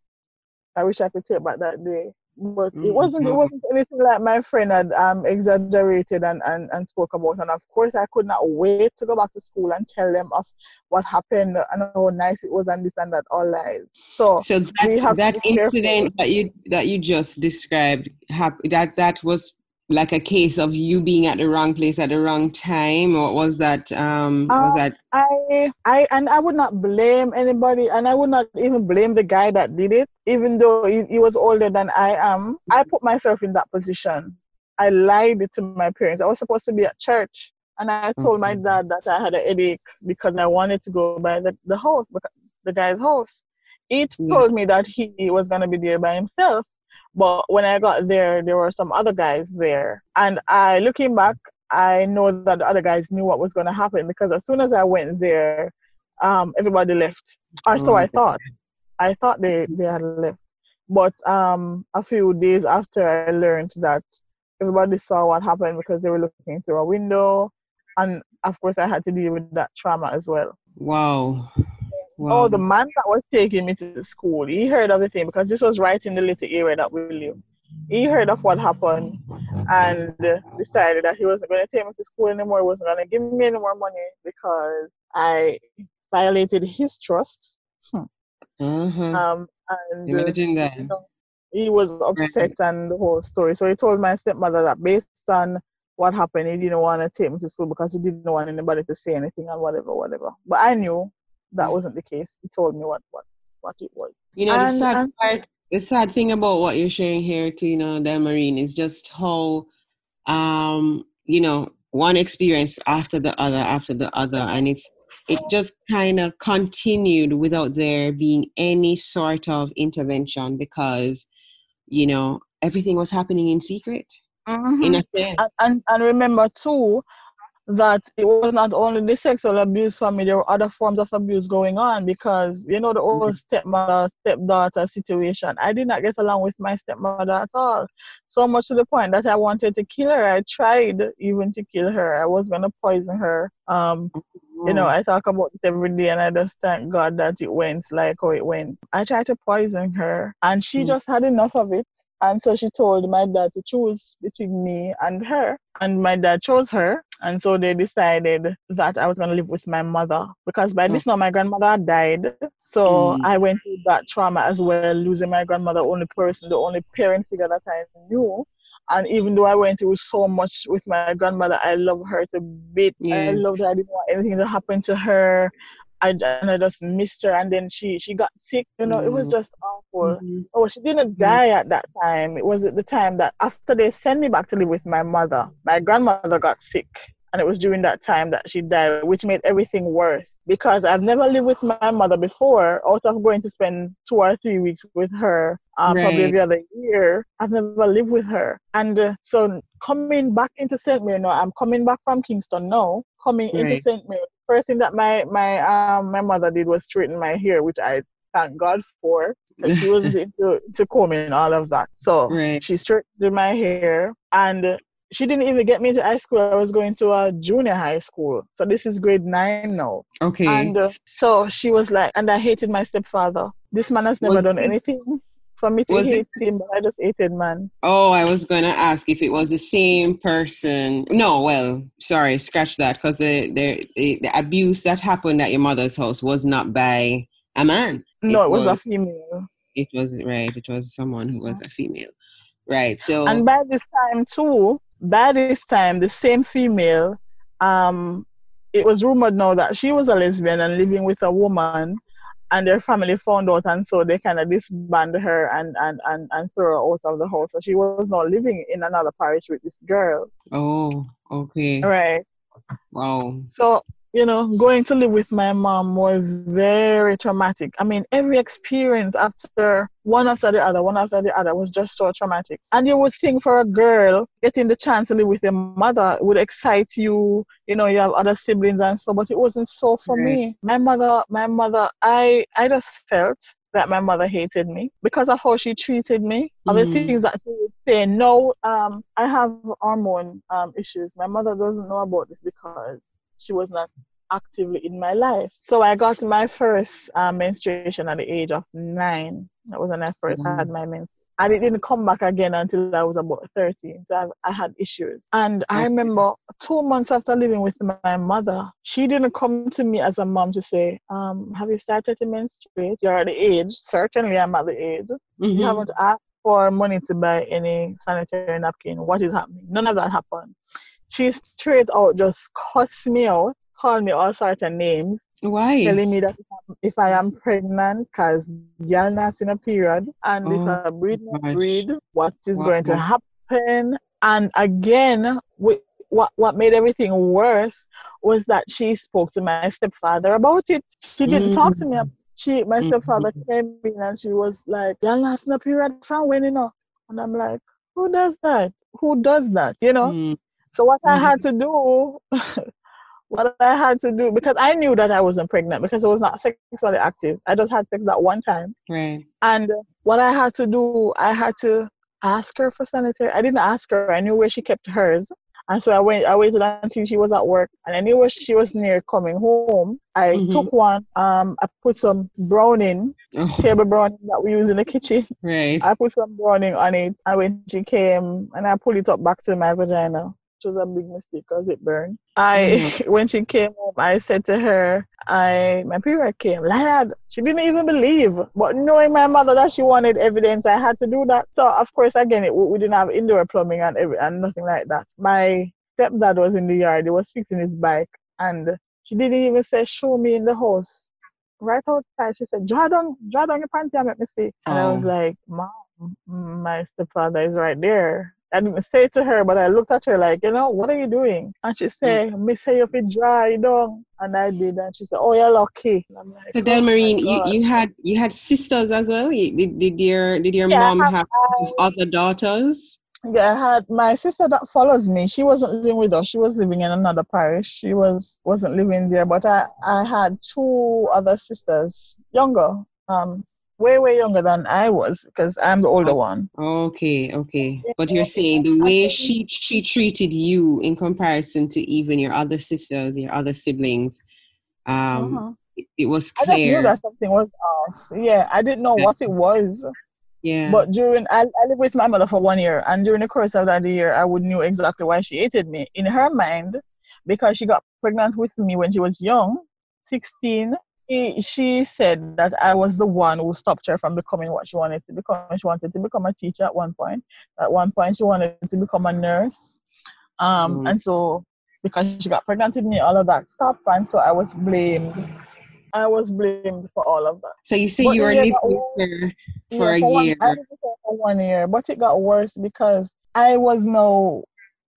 I wish I could take back that day. But mm-hmm. it wasn't it wasn't anything like my friend had um exaggerated and, and, and spoke about. And of course I could not wait to go back to school and tell them of what happened and how nice it was and this and that all lies. So So that, that incident that you that you just described hap- that that was like a case of you being at the wrong place at the wrong time or was that um was that i i and i would not blame anybody and i would not even blame the guy that did it even though he, he was older than i am. I put myself in that position. I lied to my parents. I was supposed to be at church and i told my mm-hmm. dad that i had a headache because i wanted to go by the, the house the guy's house. He told me that he was going to be there by himself but when I got there, there were some other guys there. And I, looking back, I know that the other guys knew what was going to happen because as soon as I went there, um, everybody left. Or so I thought. I thought they, they had left. But um, a few days after, I learned that everybody saw what happened because they were looking through a window. And of course, I had to deal with that trauma as well. Wow. Wow. Oh, the man that was taking me to the school, he heard of the thing because this was right in the little area that we live. He heard of what happened and decided that he wasn't going to take me to school anymore. He wasn't going to give me any more money because I violated his trust. Hmm. Mm-hmm. Um, and Imagine that. You know, he was upset and the whole story. So he told my stepmother that based on what happened, he didn't want to take me to school because he didn't want anybody to say anything and whatever, whatever. But I knew that wasn't the case. He told me what what what it was. You know, and, the sad and, part, the sad thing about what you're sharing here, to you know, Delmarine, is just how, um, you know, one experience after the other after the other, and it's it just kind of continued without there being any sort of intervention because, you know, everything was happening in secret. Mm-hmm. In a sense. And, and, and remember too, that it was not only the sexual abuse for me, there were other forms of abuse going on because, you know, the old stepmother, stepdaughter situation. I did not get along with my stepmother at all. So much to the point that I wanted to kill her. I tried even to kill her. I was going to poison her. Um, you know, mm-hmm. I talk about it every day and I just thank God that it went like how it went. I tried to poison her and she mm. just had enough of it. And so she told my dad to choose between me and her. And my dad chose her. And so they decided that I was going to live with my mother. Because by this time, my grandmother died. So mm. I went through that trauma as well, losing my grandmother, only person, the only parent figure that I knew. And even though I went through so much with my grandmother, I love her to bit. Yes. I love her. I didn't want anything to happen to her. I, and I just missed her, and then she she got sick. You know, mm. it was mm. just awful. Mm-hmm. Oh, she didn't die at that time. It was at the time that after they sent me back to live with my mother, my grandmother got sick, and it was during that time that she died, which made everything worse because I've never lived with my mother before. Out of going to spend two or three weeks with her, uh, right. probably the other year, I've never lived with her, and uh, so coming back into St. Mary now, I'm coming back from Kingston now, coming right. into St. Mary first thing that my my um my mother did was straighten my hair, which I thank God for. Because she wasn't *laughs* into to combing all of that. So right. she straightened my hair and she didn't even get me into high school. I was going to a junior high school. So this is grade nine now. Okay. And uh, so she was like, and I hated my stepfather. This man has never was done anything for me to was hate it, him, but I just hated man. Oh, I was going to ask if it was the same person. No, well, sorry, scratch that because the, the, the, the abuse that happened at your mother's house was not by a man. No, it, it was, was, a female. It was right. It was someone who was a female. Right. So and by this time too, by this time, the same female, um, it was rumored now that she was a lesbian and living with a woman and their family found out and so they kind of disbanded her and, and, and, and threw her out of the house. So she was now living in another parish with this girl. Oh, okay. Right. Wow. So you know, going to live with my mom was very traumatic. I mean, every experience after one after the other, one after the other was just so traumatic. And you would think for a girl, getting the chance to live with your mother would excite you. You know, you have other siblings and so, but it wasn't so for right. me. My mother, my mother, I, I just felt that my mother hated me because of how she treated me. Mm. Of the mm. things that she would say. No, um, I have hormone um, issues. My mother doesn't know about this because she was not actively in my life. So I got my first uh, menstruation at the age of nine. That was when I 1st mm-hmm. had my menses and it didn't come back again until I was about 13. So I, I had issues. And I remember two months after living with my mother, she didn't come to me as a mom to say, um, Have you started to menstruate? You're at the age. Certainly, I'm at the age. Mm-hmm. You haven't asked for money to buy any sanitary napkin. What is happening? None of that happened. She straight out just cussed me out call me all sorts of names. Why? Telling me that if I am pregnant, because girl not in a period, and oh, if I breed, breed, what is going to happen? And again, what what made everything worse was that she spoke to my stepfather about it. She didn't mm talk to me. She, my mm-hmm. stepfather came in and she was like, "Y'all not in a period from when you know?" And I'm like, "Who does that? Who does that? You know?" mm So what I had to do *laughs* what I had to do because I knew that I wasn't pregnant because I was not sexually active. I just had sex that one time. Right. And what I had to do, I had to ask her for sanitary. I didn't ask her. I knew where she kept hers. And so I went. I waited until she was at work, and I knew where she was near coming home. I mm-hmm. took one. Um, I put some browning, oh. table browning that we use in the kitchen. Right. I put some browning on it, and when she came, and I pulled it up back to my vagina was a big mistake because it burned. I mm-hmm. *laughs* when she came home, I said to her, I my period came. Lad, she didn't even believe. But knowing my mother that she wanted evidence, I had to do that. So of course, again, it, we didn't have indoor plumbing and every, and nothing like that. My stepdad was in the yard. He was fixing his bike, and she didn't even say, "Show me in the house." Right outside, she said, "Draw down, draw down your panty and let me see." And I was oh. like, "Mom, my stepfather is right there." I didn't say to her, but I looked at her like, you know, what are you doing? And she said, me say if it dry, you know. And I did, and she said, oh, you're lucky. Like, so, oh, Delmarine, you, you had you had sisters as well. Did, did your did your yeah, mom have, have other daughters? Yeah, I had my sister that follows me. She wasn't living with us. She was living in another parish. She was wasn't living there, but I I had two other sisters, younger. Um, way way younger than I was because I'm the older one. Okay, okay. But you're saying the way she she treated you in comparison to even your other sisters, your other siblings, um, uh-huh. it, it, was clear. I just knew that something was off. Yeah, I didn't know what it was. Yeah. But during I, I lived with my mother for one year, and during the course of that year, I would knew exactly why she hated me. In her mind, because she got pregnant with me when she was young, 16, she, she said that I was the one who stopped her from becoming what she wanted to become. She wanted to become a teacher at one point. At one point, she wanted to become a nurse. Um, mm. And so, because she got pregnant with me, all of that stopped. And so I was blamed. I was blamed for all of that. So you say but you were her for yeah, a year. One, I lived with her for one year, but it got worse because I was now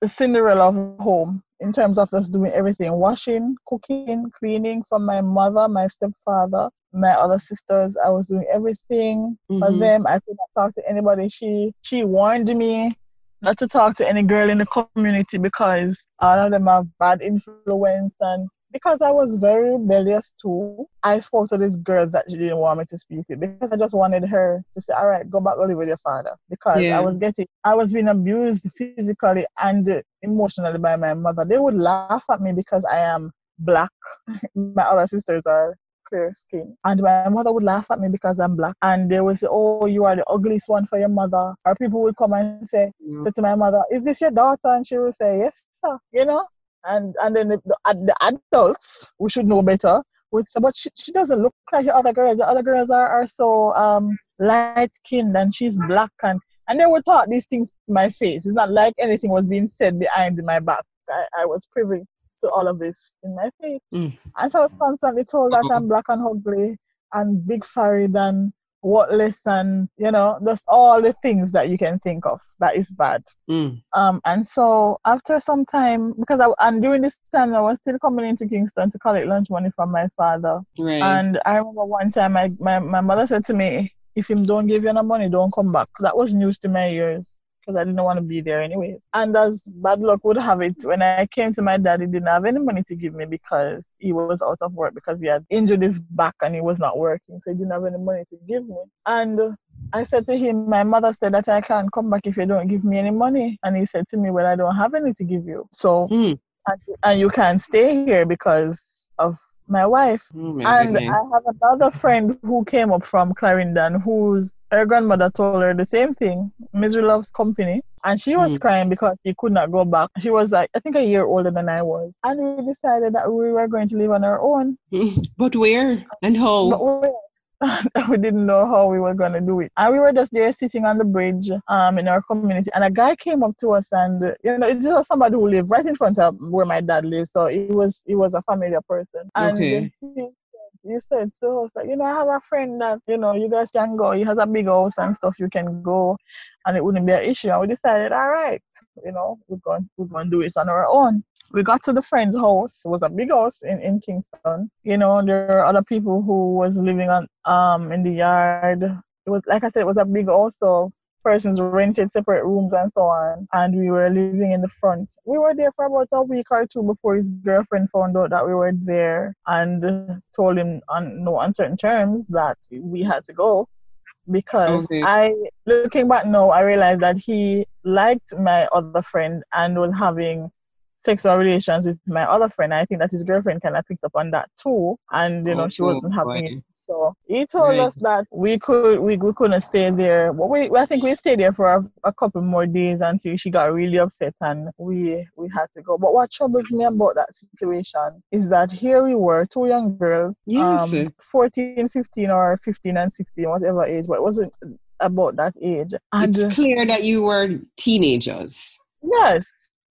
the Cinderella of home in terms of just doing everything washing, cooking, cleaning for my mother, my stepfather, my other sisters. I was doing everything mm-hmm. for them. I could not talk to anybody. She she warned me not to talk to any girl in the community because all of them have bad influence and because I was very rebellious too, I spoke to these girls that she didn't want me to speak with because I just wanted her to say, all right, go back live with your father. Because yeah. I was getting, I was being abused physically and emotionally by my mother. They would laugh at me because I am black. *laughs* my other sisters are clear skin. And my mother would laugh at me because I'm black. And they would say, Oh, you are the ugliest one for your mother. Or people would come and say, mm. say to my mother, Is this your daughter? And she would say, Yes, sir. You know? And and then the, the, the adults who should know better would say, but she, she doesn't look like the other girls. The other girls are, are so um light skinned and she's black and and they would talk these things to my face. It's not like anything was being said behind my back. I, I was privy to all of this in my face. Mm. And so I was constantly told that I'm black and ugly and big forehead and worthless and you know just all the things that you can think of that is bad mm. um and so after some time because I and during this time I was still coming into Kingston to collect lunch money from my father right. and I remember one time my, my, my mother said to me if him don't give you no money don't come back that was news to my ears because I didn't want to be there anyway. And as bad luck would have it, when I came to my dad, he didn't have any money to give me because he was out of work because he had injured his back and he was not working. So he didn't have any money to give me. And I said to him, My mother said that I can't come back if you don't give me any money. And he said to me, Well, I don't have any to give you. So, mm. and, and you can't stay here because of my wife. Oh, and I have another friend who came up from Clarendon whose her grandmother told her the same thing. Misery loves company. And she was mm. crying because she could not go back. She was like, I think a year older than I was. And we decided that we were going to live on our own. *laughs* But where and how? But where? *laughs* we didn't know how we were going to do it. And we were just there sitting on the bridge um, in our community. And a guy came up to us and, you know, it's just somebody who lived right in front of where my dad lives. So it was, it was a familiar person. And okay. he, he said to us like, you know, I have a friend that, you know, you guys can go. He has a big house and stuff. You can go and it wouldn't be an issue. And we decided, all right, you know, we're going, we're going to do it on our own we got to the friend's house. It was a big house in, in Kingston. You know, there were other people who was living on um in the yard. It was like I said, it was a big house, so persons rented separate rooms and so on. And we were living in the front. We were there for about a week or two before his girlfriend found out that we were there and told him on no uncertain terms that we had to go because okay. I looking back now I realized that he liked my other friend and was having sexual relations with my other friend. I think that his girlfriend kind of picked up on that too, and you know oh, she wasn't happy. So he told right. us that we could we, we couldn't stay there. But we I think we stayed there for a, a, couple more days until she got really upset and we we had to go. But what troubles me about that situation is that here we were, two young girls, yes. um, 14, 15 or 15 and 16, whatever age, but it wasn't about that age. And it's clear that you were teenagers. Yes,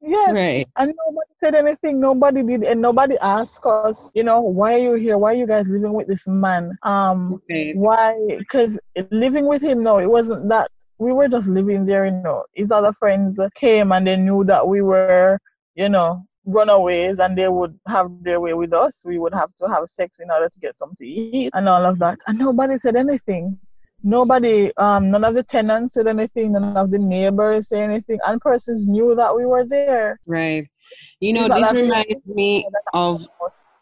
Yes. Right. And nobody said anything. Nobody did, and nobody asked us, you know, why are you here? Why are you guys living with this man? Um, okay. why? Because living with him, no, it wasn't that. We were just living there, you know. His other friends came and they knew that we were, you know, runaways and they would have their way with us. We would have to have sex in order to get something to eat and all of that. And nobody said anything nobody, um, none of the tenants said anything, none of the neighbors said anything, and persons knew that we were there. Right. You know, this reminds me of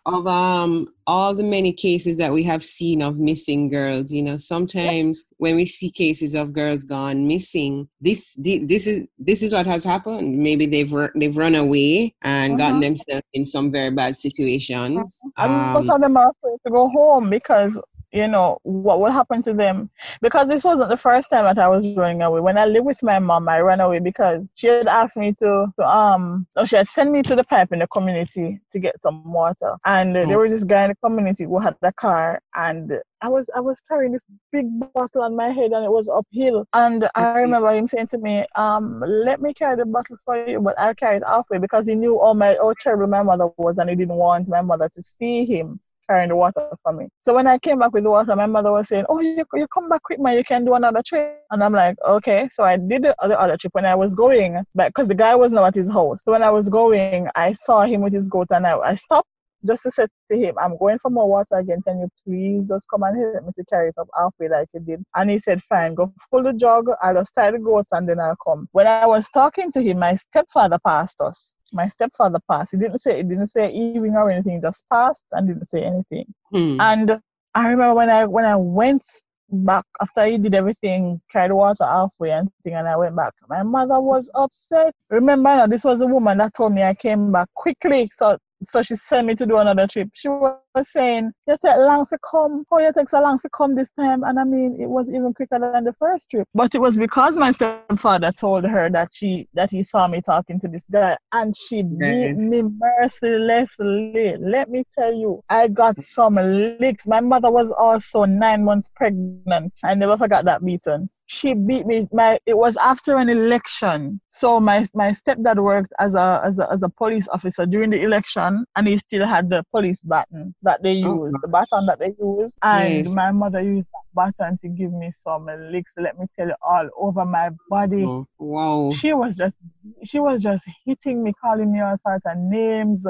of um all the many cases that we have seen of missing girls you know sometimes when we see cases of girls gone missing this this is this is what has happened maybe they've they've run away and uh-huh. gotten themselves in some very bad situations uh-huh. and most of them are afraid to go home because you know, what would happen to them. Because this wasn't the first time that I was running away. When I lived with my mom, I ran away because she had asked me to, to um, no, she had sent me to the pipe in the community to get some water. And mm. there was this guy in the community who had the car and I was I was carrying this big bottle on my head and it was uphill. And I remember him saying to me, um, let me carry the bottle for you, but I'll carry it halfway because he knew all my how terrible my mother was and he didn't want my mother to see him carrying the water for me. So when I came back with the water, my mother was saying, "Oh, you, you come back quick, man. You can do another trip." And I'm like, "Okay." So I did the other, other trip when I was going, because the guy was not at his house. So when I was going, I saw him with his goat, and I, I stopped just to say to him, I'm going for more water again. Can you please just come and help me to carry it up halfway like you did? And he said, Fine, go full the jug. I'll just tie the goats and then I'll come. When I was talking to him, my stepfather passed us. My stepfather passed. He didn't say he didn't say evening or anything, he just passed and didn't say anything. Hmm. And I remember when I when I went back after he did everything, carried water halfway and thing, and I went back. My mother was upset. Remember now, this was the woman that told me I came back quickly. So so she sent me to do another trip. She was saying, You take long to come. Oh, you take so long to come this time. And I mean, it was even quicker than the first trip. But it was because my stepfather told her that she that he saw me talking to this guy and she beat me mercilessly. Let me tell you, I got some licks. My mother was also nine months pregnant. I never forgot that beating she beat me. My it was after an election. So my my stepdad worked as a as a, as a police officer during the election and he still had the police baton that they oh, used the baton that they used. And yes. my mother used that baton to give me some licks let me tell you all over my body. Oh, wow. She was just she was just hitting me calling me all sorts of names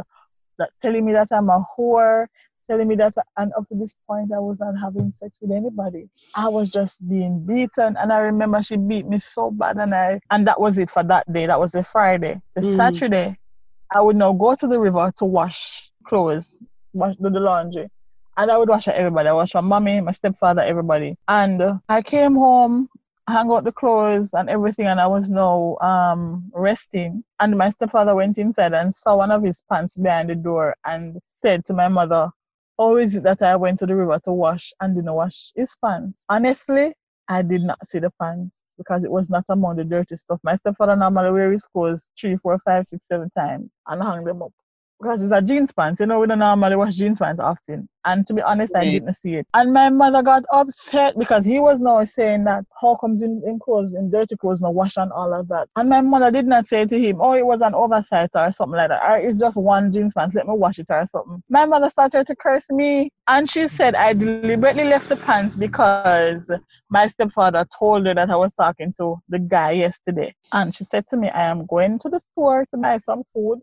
that telling me that i'm a whore telling me that, and up to this point, I was not having sex with anybody. I was just being beaten, and I remember she beat me so bad, and I, and that was it for that day. That was a Friday. The mm. Saturday, I would now go to the river to wash clothes, wash do the laundry, and I would wash everybody. I wash my mommy, my stepfather, everybody. And I came home hung out the clothes and everything and I was now um resting and my stepfather went inside and saw one of his pants behind the door and said to my mother, Is it that I went to the river to wash and didn't wash his pants? Honestly, I did not see the pants because it was not among the dirty stuff. My stepfather normally wear his clothes three, four, five, six, seven times and hang them up because it's a jeans pants. You know, we don't normally wash jeans pants often. And to be honest, I didn't see it. And my mother got upset because he was now saying that how comes in, in clothes, in dirty clothes, no wash and all of that. And my mother did not say to him, oh, it was an oversight or something like that. Or it's just one jeans pants, let me wash it or something. My mother started to curse me. And she said I deliberately left the pants because my stepfather told her that I was talking to the guy yesterday. And she said to me, I am going to the store to buy some food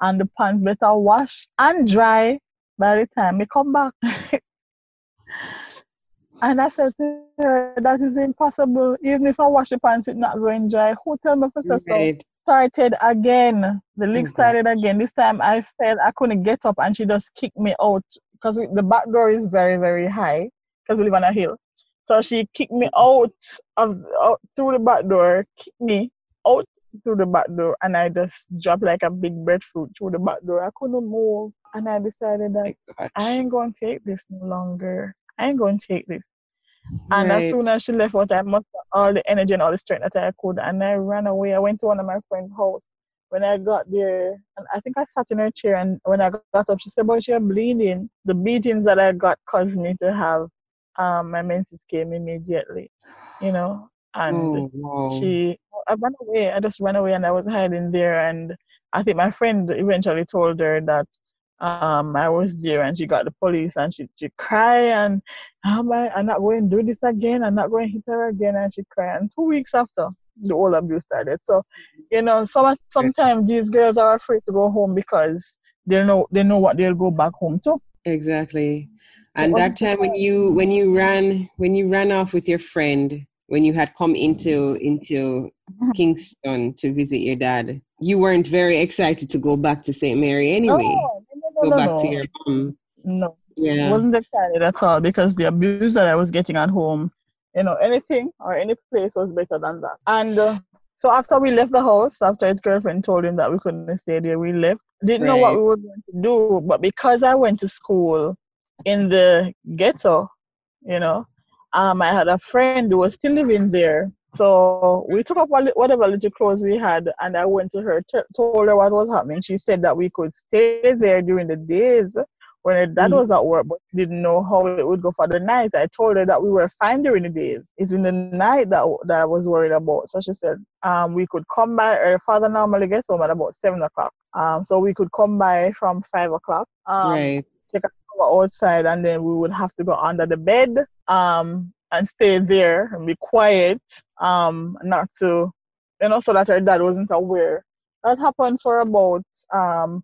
and the pants better wash and dry by the time we come back. *laughs* and I said to her, that is impossible. Even if I wash the pants, it's not going dry. Who tell me for right. so? Started again. The leak okay. started again. This time I felt I couldn't get up and she just kicked me out because the back door is very, very high because we live on a hill. So she kicked me out of out through the back door, kicked me out through the back door and I just dropped like a big breadfruit through the back door. I couldn't move. And I decided that I ain't going to take this no longer. I ain't going to take this. And right. as soon as she left out, I mustered all the energy and all the strength that I could. And I ran away. I went to one of my friend's house. When I got there, and I think I sat in her chair, and when I got up, she said, But you're bleeding. The beatings that I got caused me to have um, my menses came immediately, you know. And oh, she I ran away. I just ran away and I was hiding there. And I think my friend eventually told her that um, I was there and she got the police and she, she cried and am I, I'm not going to do this again. I'm not going to hit her again. And she cried. And two weeks after, the whole abuse started. So, you know, some, sometimes these girls are afraid to go home because they know they know what they'll go back home to. Exactly. And that time when you when you ran when you ran off with your friend, when you had come into into. *laughs* Kingston to visit your dad, you weren't very excited to go back to St. Mary anyway. No, no, no, go back to your mom. No. Yeah. wasn't excited at all because the abuse that I was getting at home, you know, anything or any place was better than that. And uh, so after we left the house, after his girlfriend told him that we couldn't stay there, we left. Didn't right. know what we were going to do, but because I went to school in the ghetto, you know, um, I had a friend who was still living there. So we took up whatever little clothes we had, and I went to her, t- told her what was happening. She said that we could stay there during the days when her dad mm-hmm. was at work, but didn't know how it would go for the night. I told her that we were fine during the days. It's in the night that, that I was worried about. So she said um, we could come by. Her father normally gets home at about seven o'clock. Um, so we could come by from five o'clock. Um, right. Take a outside and then we would have to go under the bed um, and stay there and be quiet, um, not to, you know, so that her dad wasn't aware. That happened for about um,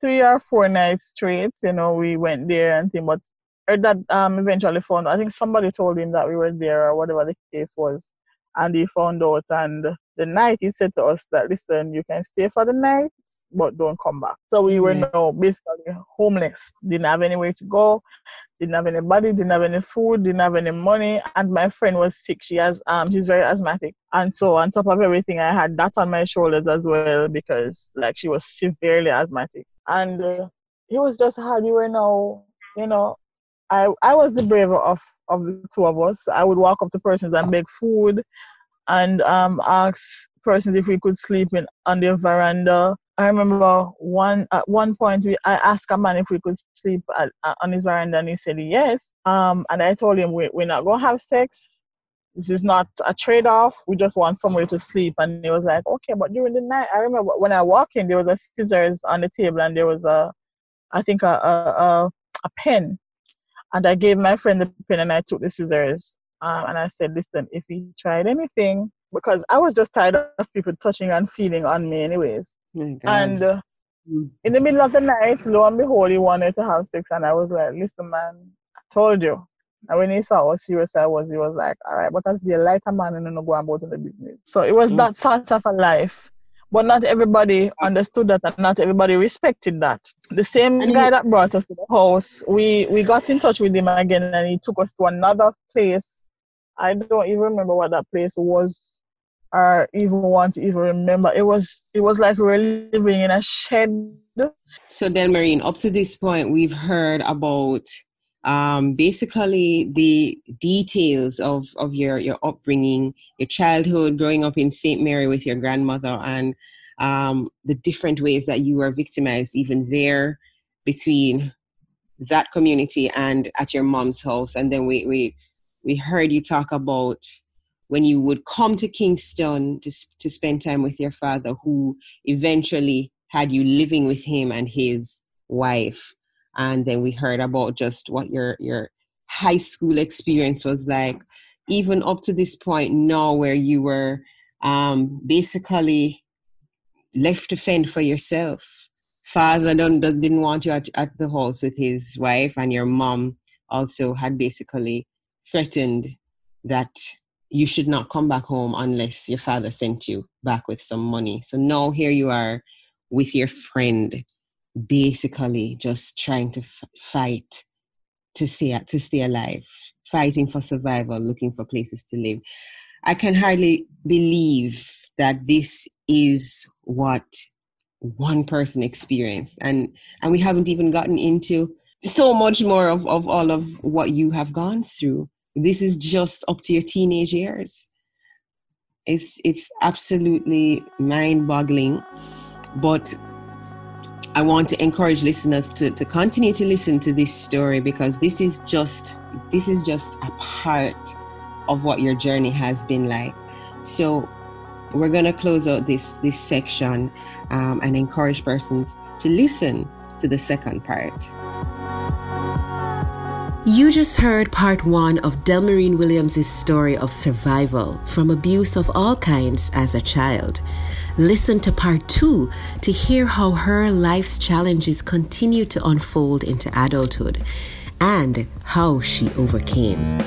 three or four nights straight. You know, we went there and thing, but her dad um, eventually found. I think somebody told him that we were there or whatever the case was, and he found out. And the night he said to us that, listen, you can stay for the night, but don't come back. So we were mm-hmm. now basically homeless, didn't have anywhere to go, didn't have anybody, didn't have any food, didn't have any money, and my friend was sick. She has um she's very asthmatic, and so on top of everything, I had that on my shoulders as well because like she was severely asthmatic, and uh, it was just hard. We were now, you know, I I was the braver of of the two of us. I would walk up to persons and beg food, and um ask persons if we could sleep in on their veranda I remember one at one point we I asked a man if we could sleep at, uh, on his veranda and he said yes. Um, and I told him we, we're not gonna have sex. This is not a trade-off. We just want somewhere to sleep. And he was like, okay, but during the night, I remember when I walked in, there was a scissors on the table and there was a, I think a a, a, a pen. And I gave my friend the pen and I took the scissors. Um, and I said, listen, if he tried anything, because I was just tired of people touching and feeling on me, anyways. And uh, mm. in the middle of the night, lo and behold, he wanted to have sex, and I was like, "Listen, man, I told you." And when he saw how serious I was, he was like, "All right, but as the lighter man, and no go about in the business." So it was mm. that sort of a life. But not everybody understood that, and not everybody respected that. The same and guy he, that brought us to the house, we we got in touch with him again, and he took us to another place. I don't even remember what that place was or even want to even remember. It was it was like we're living in a shed. So Delmarine, up to this point, we've heard about um, basically the details of, of your, your upbringing, your childhood, growing up in St. Mary with your grandmother, and um, the different ways that you were victimized, even there between that community and at your mom's house. And then we, we, we heard you talk about when you would come to Kingston to, to spend time with your father, who eventually had you living with him and his wife. And then we heard about just what your, your high school experience was like, even up to this point now, where you were um, basically left to fend for yourself. Father didn't want you at, at the house with his wife, and your mom also had basically threatened that you should not come back home unless your father sent you back with some money. So now here you are with your friend, basically just trying to f- fight to stay to stay alive, fighting for survival, looking for places to live. I can hardly believe that this is what one person experienced, and and we haven't even gotten into so much more of, of all of what you have gone through this is just up to your teenage years. It's it's absolutely mind-boggling but i want to encourage listeners to, to continue to listen to this story because this is just this is just a part of what your journey has been like. So we're going to close out this this section um, and encourage persons to listen to the second part you just heard part one of Delmarine Williams' story of survival from abuse of all kinds as a child. Listen to part two to hear how her life's challenges continue to unfold into adulthood and how she overcame.